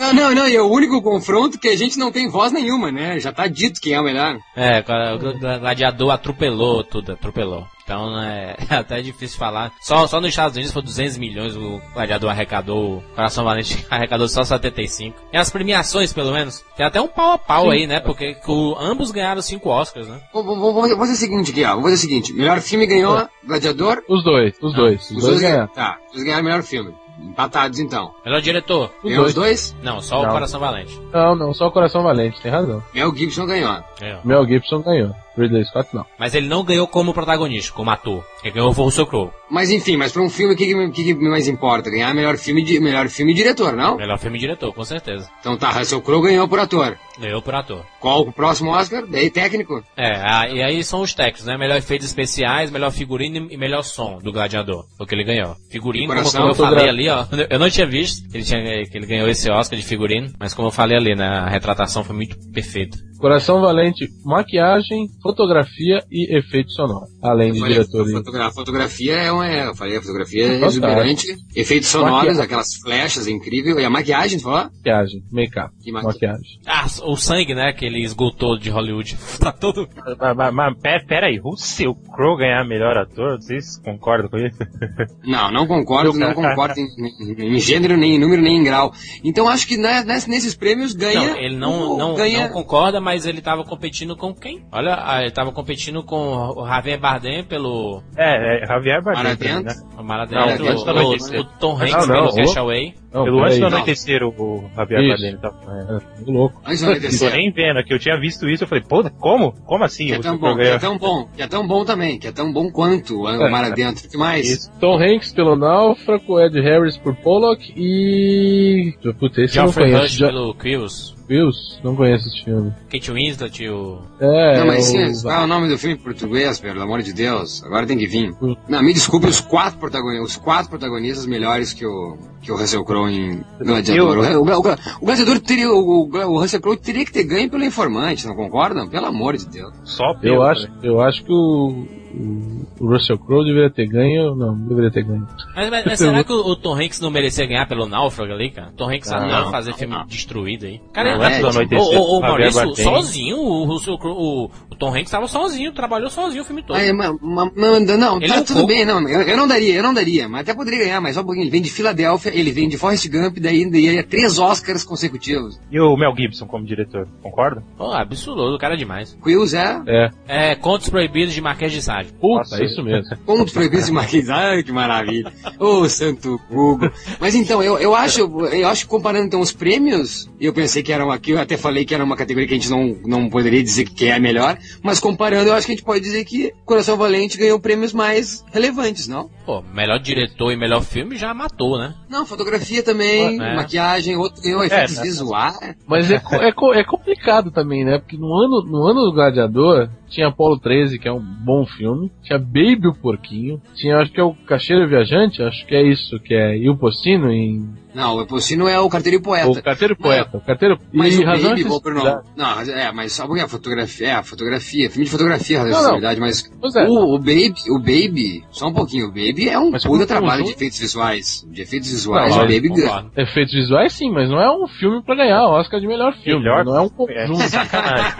Não, não, não, e é o único confronto que a gente não tem voz nenhuma, né? Já tá dito quem é o melhor. É, o gladiador atropelou tudo, atropelou. Então é até difícil falar. Só, só nos Estados Unidos foi 200 milhões, o gladiador arrecadou, o Coração Valente arrecadou só 75. E as premiações, pelo menos, tem até um pau a pau aí, né? Porque o- ambos ganharam cinco Oscars, né? Vou, vou, vou, vou fazer o seguinte aqui, ó. Vou fazer o seguinte. Melhor filme ganhou Gladiador. Os dois, os dois. Os dois ganharam. Tá, os dois ganharam melhor filme. Empatados então. Melhor diretor? Os Ganhou os dois. dois? Não, só o Não. Coração Valente. Não, não, só o Coração Valente, tem razão. Mel Gibson ganhou. Ganhou. Mel Gibson ganhou. Ridley Scott não. Mas ele não ganhou como protagonista, como ator. Quem ganhou foi o Russell Crowe. Mas enfim, mas pra um filme, o que, que, que mais importa? Ganhar melhor filme, de, melhor filme e diretor, não? Melhor filme e diretor, com certeza. Então tá, Russell Crowe ganhou por ator. Ganhou por ator. Qual o próximo Oscar? Daí técnico. É, a- e aí são os técnicos, né? Melhor efeitos especiais, melhor figurino e melhor som do Gladiador. Foi o que ele ganhou. Figurino, como, Coração, como eu falei gra- ali, ó. Eu não tinha visto que ele, tinha, que ele ganhou esse Oscar de figurino, mas como eu falei ali, né? A retratação foi muito perfeita. Coração Valente, maquiagem, fotografia e efeito sonoro. Além de Olha, diretor a fotogra- a fotografia é uma. é, Eu falei, a fotografia é exuberante. Efeitos sonoros, Maquiagem. aquelas flechas incríveis. E a maquiagem, tu falou? maquiagem, make-up, maquiagem. Ah, o sangue, né? Que ele esgotou de Hollywood. Tá todo. Mas, mas, mas pera, pera aí, Russell Crowe ganhar melhor ator? Vocês concordam com isso? Não, não concordo, não concordo em, em- gênero, nem em número, nem em grau. Então acho que né, ness- nesses prêmios ganha. Não, ele não, não, ganha, não concorda, mas ele tava competindo com quem? Olha, ah, ele tava competindo com o Javier Bardem pelo É, é Javier Bardem, pra mim, dentro. né? o Não, o, anoitecer. o Tom Hanks Não, não, pelo. Cashaway. Não, Pelo antes do anoitecer, o, o Javier Isso. Bardem tá é. Muito louco. Antes do Não tô anoitecer. nem vendo, que eu tinha visto isso, eu falei, pô, como? Como assim? Que é o tão bom, que é tão bom, que é tão bom também, que é tão bom quanto o É. Mar Adentro. O que mais? Isso. Tom Hanks pelo Náufrago, Ed Harris por Pollock e. Puta, esse eu não Geoffrey conheço. Rush Jo- pelo Kills. Wills? Não conheço esse filme. Kate Winslet, o... É, Não, mas o- sim, qual é o nome do filme em português, pelo amor de Deus? Agora tem que vir. Hum. Não, me desculpe, os quatro protagonistas, os quatro protagonistas melhores que o, que o Russell Crowe em Gladiador. Eu- O, o, o, o Gladiador teria, o, o, o Russell Crowe teria que ter ganho pelo informante, não concordam? Pelo amor de Deus. Só Eu pelo, acho, né? eu acho que o, o, o Russell Crowe deveria ter ganho. Não, não deveria ter ganho. Mas, mas- mas será que o, o Tom Hanks não merecia ganhar pelo Náufrago ali, cara? Tom Hanks Ah, não, fazer não, filme não. destruído aí. Cara, Não, é, é, tipo, ô, Javier Maurício, sozinho, o, Russell Crowe- o, o Tom Hanks tava sozinho, trabalhou sozinho o filme todo. Aí, ma- ma- ma- não, Ele tá é um tudo pouco. bem, não. Eu, eu não daria, eu não daria, mas até poderia ganhar, mas só um pouquinho. Ele vem de Filadélfia, ele vem de Forrest Gump, daí ainda ia três Oscars consecutivos. E o Mel Gibson como diretor, concorda? Pô, absurdo, o cara é demais. Quills é É. É, Contos Proibidos de Marquês de Sade. Puta, Nossa, é isso mesmo. Ponto proibido de Marquês. Ai, que maravilha. Ô, santo Google. Mas então, eu, eu acho, eu acho que comparando então os prêmios, eu pensei que era uma, aqui, eu até falei que era uma categoria que a gente não, não poderia dizer que é a melhor, mas comparando, eu acho que a gente pode dizer que Coração Valente ganhou prêmios mais relevantes, não? Pô, melhor diretor e melhor filme já matou, né? Não, fotografia também, É. maquiagem, outro ganhou efeitos né? visuais. Mas é, é, é complicado também, né? Porque no ano, no ano do Gladiador tinha Apolo 13, que é um bom filme. Tinha Baby o Porquinho. Tinha, acho que é o Cacheiro Viajante, acho que é isso, que é Il Postino em. Não, o Epocino é o carteiro poeta. O Carteiro Poeta. O Carteiro Mas e o Razão Baby, Necessidade. não. Não, é, mas sabe o que é a fotografia? É, a fotografia, filme de fotografia, a não. responsabilidade, mas é. o, o Baby, o Baby, só um pouquinho, o Baby é um Mas puta trabalho de efeitos visuais. De efeitos visuais, Não, o Baby ganha. Efeitos visuais sim, mas não é um filme pra ganhar o Oscar de melhor filme. Melhor? Não é um É, conjunto. sacanagem.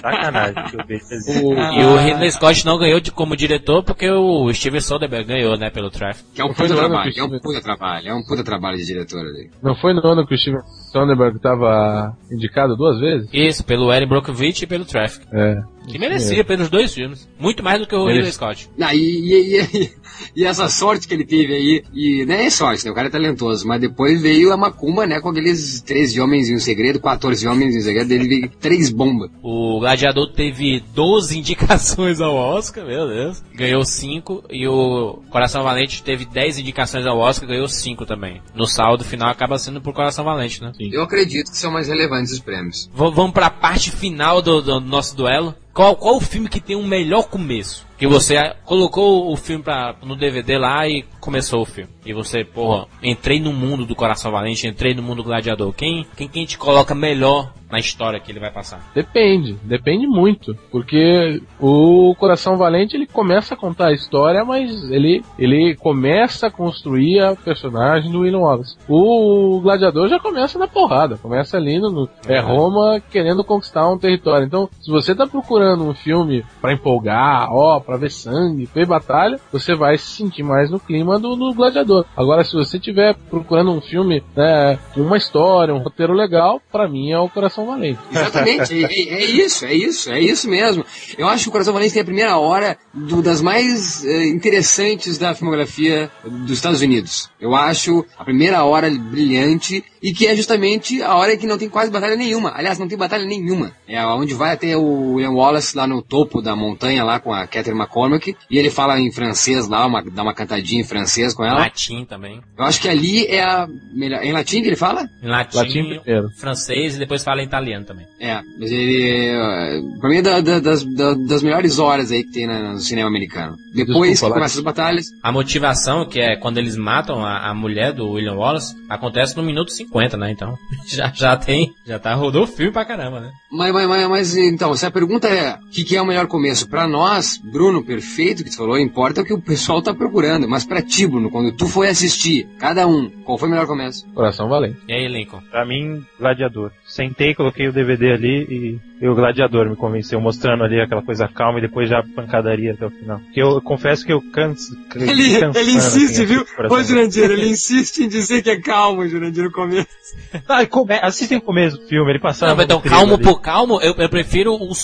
sacanagem. assim. O- E o Ridley Scott não ganhou de, como diretor porque o Steven Soderbergh ganhou, né, pelo Traffic. Que é um Foi puta trabalho, que é um puta trabalho, é um puta trabalho de diretor ali. Não foi no ano que o Steven Soderbergh estava indicado duas vezes? Isso, pelo Erin Brockovich e pelo Traffic. É. Que merecia pelos dois filmes. Muito mais do que o. Ridley Scott. Ah, e, e, e- e essa sorte que ele teve aí, e não é sorte, né? O cara é talentoso, mas depois veio a macumba, né? Com aqueles 13 homens em um segredo, 14 homens em um segredo, dele veio três bombas. O Gladiador teve 12 indicações ao Oscar, meu Deus. Ganhou 5. E o Coração Valente teve 10 indicações ao Oscar, ganhou 5 também. No saldo final acaba sendo por Coração Valente, né? Eu acredito que são mais relevantes os prêmios. V- vamos pra parte final do, do nosso duelo. Qual, qual o filme que tem um melhor começo? Que você colocou o filme pra, no DVD lá e começou o filme. E você, porra, entrei no mundo do Coração Valente, entrei no mundo do Gladiador. Quem, quem, quem te coloca melhor na história que ele vai passar? Depende, depende muito, porque o Coração Valente ele começa a contar a história, mas ele ele começa a construir a personagem do William Wallace. O Gladiador já começa na porrada, começa ali no, no- é Roma querendo conquistar um território. Então, se você tá procurando um filme pra empolgar, ó, pra ver sangue, ver batalha, você vai se sentir mais no clima do, do Gladiador. Agora, se você tiver procurando um filme, né, com uma história, um roteiro legal, pra mim é o Coração Valente. Exatamente, é, é- é isso, é isso, é isso mesmo. Eu acho que o Coração Valente tem a primeira hora do- das mais eh, interessantes da filmografia dos Estados Unidos. Eu acho a primeira hora brilhante e que é justamente a hora que não tem quase batalha nenhuma. Aliás, não tem batalha nenhuma. É onde vai até o William Wallace lá no topo da montanha lá com a Catherine McCormack e ele fala em francês lá, uma, dá uma cantadinha em francês com ela. Latim também. Eu acho que ali é a melhor. Em latim que ele fala? Em latim, Latim primeiro. francês e depois fala em italiano também. É, mas ele. eh, Pra mim é da- da- das, da- das melhores horas aí que tem no cinema americano. Depois Desculpa, que começam as batalhas. A motivação, que é quando eles matam a, a mulher do William Wallace, acontece no minuto 50. 50, né? Então, já, já tem, já tá, rodou o filme pra caramba, né? Mas, mas, mas, mas, então, se a pergunta é o que, que é o melhor começo? Pra nós, Bruno, perfeito que tu falou, importa o que o pessoal tá procurando. Mas pra ti, Bruno, quando tu foi assistir, cada um, qual foi o melhor começo? Coração Valente. E aí, Lincoln? Pra mim, Gladiador. Sentei, coloquei o DVD ali e, e o Gladiador me convenceu, mostrando ali aquela coisa calma e depois já a pancadaria até o final. Que eu, eu confesso que eu canso. Ele, cansando, ele insiste, assim, viu? Ô, Jurandir, ele insiste em dizer que é calmo, Jurandir, no começo. Ah, come... assistem o começo do filme, ele passava. Não, mas então, calmo ali. por calmo, eu, eu prefiro o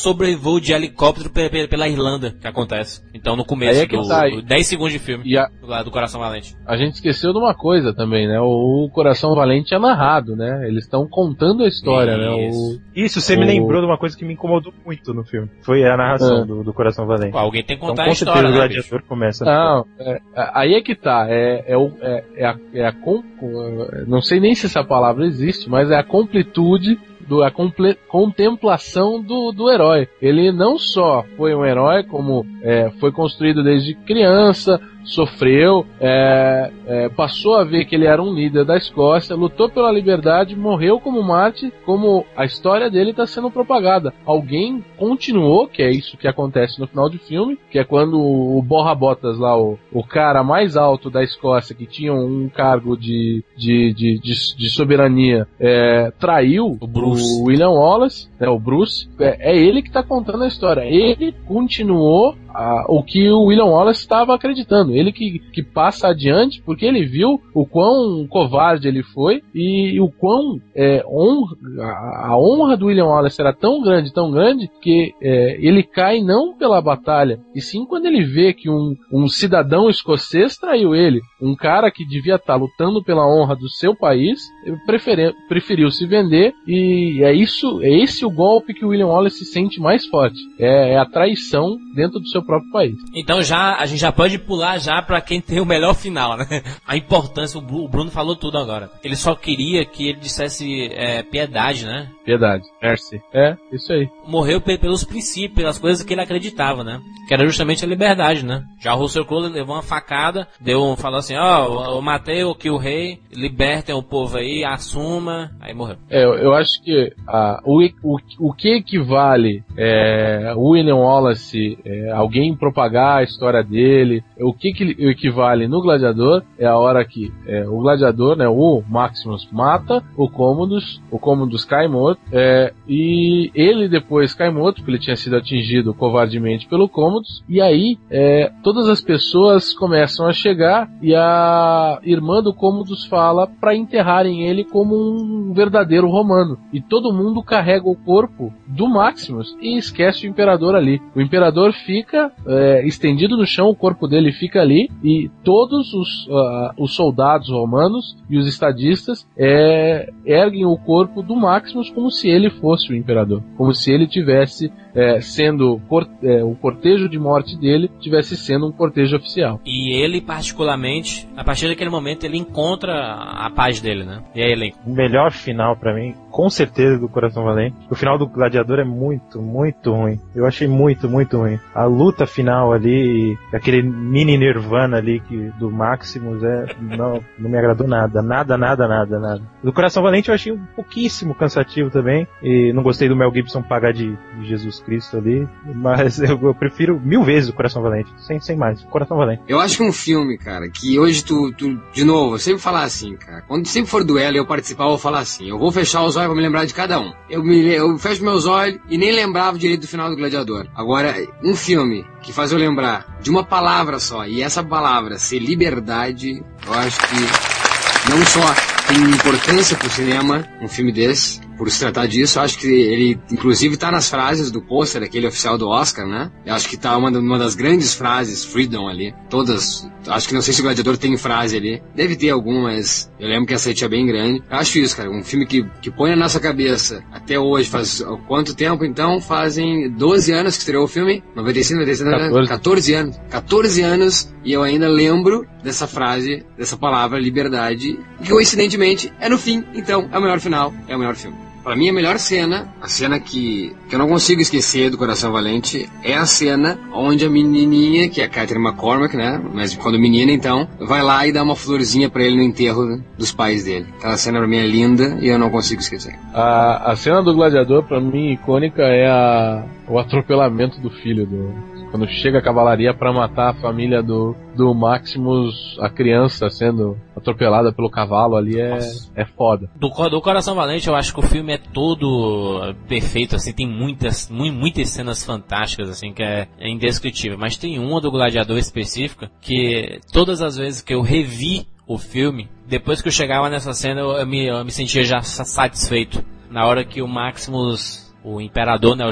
sobrevoo de helicóptero pe- pe- pela Irlanda que acontece. Então, no começo, é que do, tá, do 10 segundos de filme, E a, do, lá do Coração Valente. a gente esqueceu de uma coisa também, né? O, o Coração Valente é narrado, né? Eles estão contando a história, né? O, Isso. Isso, você me O- lembrou de uma coisa que me incomodou muito no filme. Foi a narração É. do, do Coração Valente. Pô, alguém tem que Então, contar com a certeza, história, o né, bicho? Gladiador começa. Não, é, é, aí é que tá. É, é, o- é, é a, é a com- com- não sei nem se essa palavra existe, mas é a completude do, a comple- contemplação do, do herói. Ele não só foi um herói, como é, foi construído desde criança, sofreu, é, é, passou a ver que ele era um líder da Escócia, lutou pela liberdade, morreu como Marte, como a história dele está sendo propagada. Alguém continuou, que é isso que acontece no final do filme, que é quando o Borra Botas lá, o, o cara mais alto da Escócia, que tinha um cargo de, de, de, de, de soberania, é, traiu O Bruce. o William Wallace, né, o Bruce, é, é ele que está contando a história. Ele continuou a- o que o William Wallace estava acreditando. Ele que, que passa adiante porque ele viu o quão covarde ele foi e o quão é, honra, a, a honra do William Wallace era tão grande, tão grande, que é, ele cai não pela batalha, e sim quando ele vê que um, um cidadão escocês traiu ele. Um cara que devia estar lutando pela honra do seu país, preferi- preferiu se vender e é isso, é esse o golpe que o William Wallace se sente mais forte. É, é a traição dentro do seu próprio país. Então já a gente já pode pular já pra quem tem o melhor final, né? A importância, o Bruno falou tudo agora. Ele só queria que ele dissesse é, piedade, né? Piedade. Mercy. É, isso aí. Morreu pe- pelos princípios, pelas coisas que ele acreditava, né? Que era justamente a liberdade, né? Já o Russell Crowe levou uma facada, deu um, falou assim, ó, eu- eu matei aqui o rei, libertem o povo aí, assuma, aí morreu. É, eu, eu acho que ah, o, o, o que equivale é, o William Wallace, é, alguém propagar a história dele, o que, que equivale no Gladiador é a hora que é, o Gladiador, né, o Maximus mata o Commodus, o Commodus cai morto, é, e ele depois cai morto, porque ele tinha sido atingido covardemente pelo Commodus, e aí é, todas as pessoas começam a chegar e a irmã do Commodus fala para enterrarem ele como um verdadeiro romano. E todo mundo carrega o corpo do Maximus e esquece o imperador ali. O imperador fica é, estendido no chão, o corpo dele fica ali e todos os, ah, os soldados romanos e os estadistas é, erguem o corpo do Maximus como se ele fosse o imperador, como se ele tivesse é, sendo cor- é, o cortejo de morte dele tivesse sendo um cortejo oficial. E ele, particularmente, a partir daquele momento, ele encontra a paz dele, né? E aí? O melhor final pra mim, com certeza, do Coração Valente. O final do Gladiador é muito, muito ruim. Eu achei muito, muito ruim. A luta final ali, aquele mini Nirvana ali que, do Maximus, é, não, não me agradou nada. Nada, nada, nada, nada. Do Coração Valente eu achei um pouquíssimo cansativo também. E não gostei do Mel Gibson pagar de, de Jesus Cristo ali. Mas eu, eu prefiro mil vezes o Coração Valente. Sem, sem mais. Coração Valente. Eu acho que um filme, cara, que hoje tu, tu de novo, eu sempre falar assim, cara. Quando sempre for duelo e eu participar, eu vou falar assim. Eu vou fechar os olhos pra me lembrar de cada um. Eu, me, eu fecho meus olhos e nem lembrava direito do final do Gladiador. Agora, um filme que faz eu lembrar de uma palavra só, e essa palavra ser liberdade, eu acho que não só tem importância pro cinema, um filme desse, por se tratar disso, acho que ele, inclusive, tá nas frases do pôster, aquele oficial do Oscar, né? Eu acho que tá uma, uma das grandes frases, Freedom ali, todas, acho que não sei se o Gladiador tem frase ali, deve ter alguma, mas eu lembro que essa aí tinha bem grande. Eu acho isso, cara, um filme que, que põe na nossa cabeça, até hoje, faz quanto tempo então? Fazem 12 anos que estreou o filme? 95, 96, 14. 14 anos. 14 anos, e eu ainda lembro dessa frase, dessa palavra, liberdade, que coincidentemente é no fim, então é o melhor final, é o melhor filme. pra mim a melhor cena, a cena que, que eu não consigo esquecer do Coração Valente, é a cena onde a menininha, que é a Catherine McCormack, né? Mas quando menina, então, vai lá e dá uma florzinha pra ele no enterro dos pais dele. Aquela cena pra mim é linda e eu não consigo esquecer. A, a cena do gladiador, pra mim, icônica, é a, o atropelamento do filho do. Quando chega a cavalaria pra matar a família do, do Maximus, a criança sendo atropelada pelo cavalo ali é, é foda. Do, do Coração Valente, eu acho que o filme é todo perfeito, assim, tem muitas, mu- muitas cenas fantásticas, assim, que é, é indescritível. Mas tem uma do Gladiador específica que todas as vezes que eu revi o filme, depois que eu chegava nessa cena, eu, eu me, eu me sentia já sa- satisfeito. Na hora que o Maximus o imperador, né, o,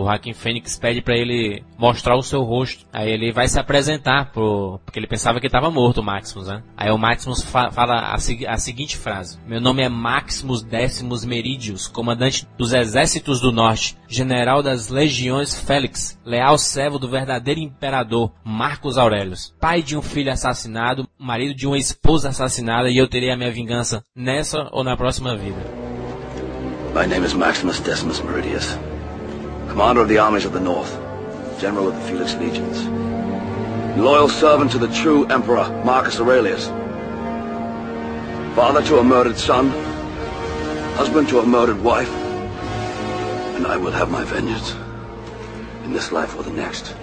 o Joaquim Fênix pede pra ele mostrar o seu rosto. Aí ele vai se apresentar pro, porque ele pensava que estava morto o Maximus, né? Aí o Maximus fa- fala a, a seguinte frase: Meu nome é Maximus Décimos Meridius, comandante dos exércitos do norte, general das legiões Félix, leal servo do verdadeiro imperador Marcos Aurelius, pai de um filho assassinado, marido de uma esposa assassinada e eu terei a minha vingança nessa ou na próxima vida. My name is Maximus Decimus Meridius, commander of the armies of the North, general of the Felix legions, loyal servant to the true emperor Marcus Aurelius, father to a murdered son, husband to a murdered wife, and I will have my vengeance in this life or the next.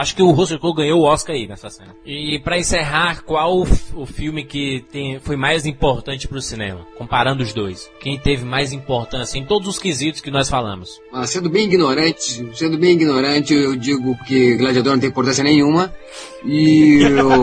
Acho que o Russell Crowe ganhou o Oscar aí nessa cena. E pra encerrar, qual o, o filme que tem, foi mais importante pro cinema? Comparando os dois. Quem teve mais importância em todos os quesitos que nós falamos? Mas sendo bem ignorante, sendo bem ignorante, eu digo que Gladiador não tem importância nenhuma. E o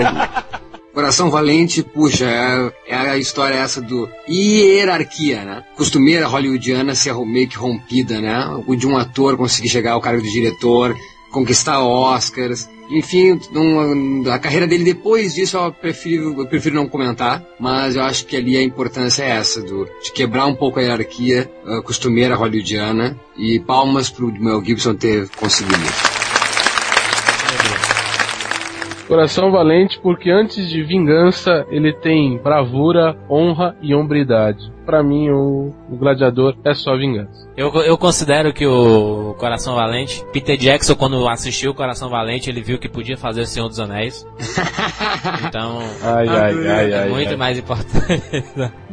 Coração Valente, puxa, é, é a história essa do hierarquia, né? Costumeira hollywoodiana ser meio que rompida, né? O de um ator conseguir chegar ao cargo de diretor, conquistar Oscars. Enfim, não- a carreira dele depois disso eu prefiro, eu prefiro não comentar, mas eu acho que ali a importância é essa, do, de quebrar um pouco a hierarquia ah, costumeira hollywoodiana e palmas pro Mel Gibson ter conseguido isso. Coração valente porque antes de vingança ele tem bravura, honra e hombridade. Pra mim o, o gladiador é só vingança. Eu, eu considero que o Coração Valente, Peter Jackson, quando assistiu o Coração Valente, ele viu que podia fazer o Senhor dos Anéis. Então, Ai, ai, ai, é ai. muito ai. mais importante.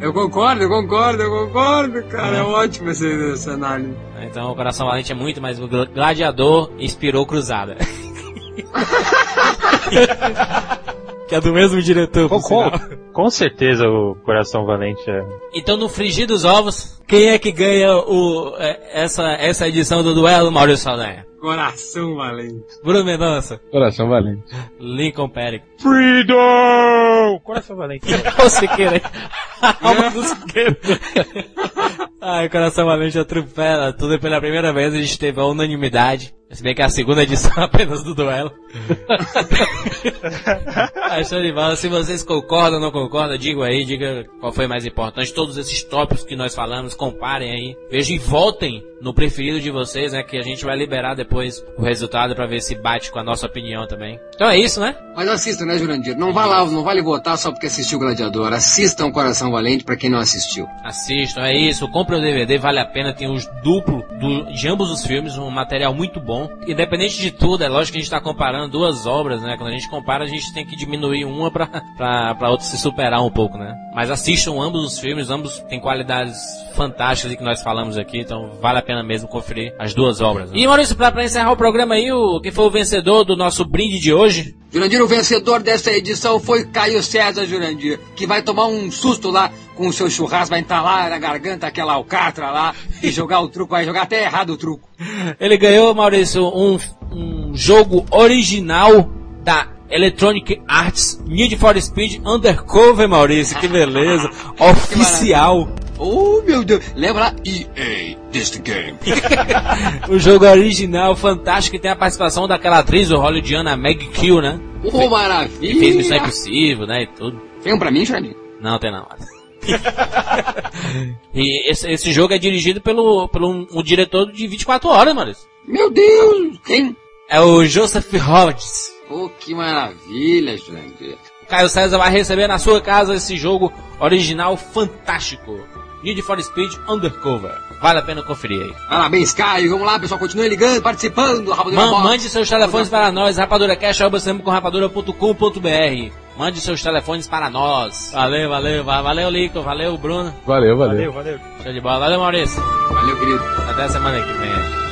Eu concordo, eu concordo, eu concordo, cara. É ótimo essa, essa análise. Então, o Coração Valente é muito mais. O Gla- Gladiador inspirou Cruzada. que é do mesmo diretor. Com, com, com certeza o Coração Valente é. Então, no frigir dos ovos, quem é que ganha o, é, essa, essa edição do duelo, Maurício Saldanha? Coração valente. Bruno Mendonça, Coração valente. Lincoln Perry. Freedom! Coração Valente. o Siqueira. A alma do Siqueira. Ai, Coração Valente atropela tudo. Pela primeira vez a gente teve a unanimidade. Se bem que é a segunda edição apenas do duelo. Achou de bola. Se vocês concordam ou não concordam, digam aí, diga qual foi mais importante. Todos esses tópicos que nós falamos, comparem aí. Vejam e votem no preferido de vocês, né? Que a gente vai liberar depois o resultado pra ver se bate com a nossa opinião também. Então é isso, né? Mas assista, né, Jurandir? Não vá lá, não vale votar só porque assistiu Gladiador. Assistam Coração Valente pra quem não assistiu. Assistam, é isso. Compre o DVD, vale a pena. Tem os duplo do- de ambos os filmes, um material muito bom. Independente de tudo, é lógico que a gente está comparando duas obras, né? Quando a gente compara, a gente tem que diminuir uma pra outra se superar um pouco, né? Mas assistam ambos os filmes, ambos têm qualidades fantásticas e que nós falamos aqui, então vale a pena mesmo conferir as duas obras. né? E Maurício, pra, pra encerrar o programa aí, o que foi o vencedor do nosso brinde de hoje? Jurandir, o vencedor desta edição foi Caio César Jurandir, que vai tomar um susto lá com o seu churrasco, vai entalar na garganta aquela alcatra lá e jogar o truco, vai jogar até errado o truco. Ele ganhou, Maurício, um, um jogo original da Electronic Arts Need for Speed Undercover, Maurício. Que beleza. Oficial. Oh, meu Deus. Lembra lá? EA, this game. O jogo original, fantástico, que tem a participação daquela atriz, o hollywoodiana Meg Kill, né? Oh, Que fez Missão maravilha. Impossível, né, e tudo. Tem um pra mim, Jurandir? Não, tem não. e esse, esse jogo é dirigido pelo, pelo um, um diretor de 24 horas, Maurício. Meu Deus. Quem? É o Joseph Hodges. Pô, que maravilha, Jurandir. Caio César vai receber na sua casa esse jogo original fantástico. Need for Speed Undercover. Vale a pena conferir aí. Parabéns, Caio. Vamos lá, pessoal. Continue ligando, participando. Rapadura Man- Box. mande seus telefones para nós, rapaduracash.com.br. Mande seus telefones para nós. Valeu, valeu, va- valeu, Lico, valeu, Bruno. Valeu, valeu. Valeu, valeu. Show de bola. Valeu, Maurício. Valeu, querido. Até a semana que vem.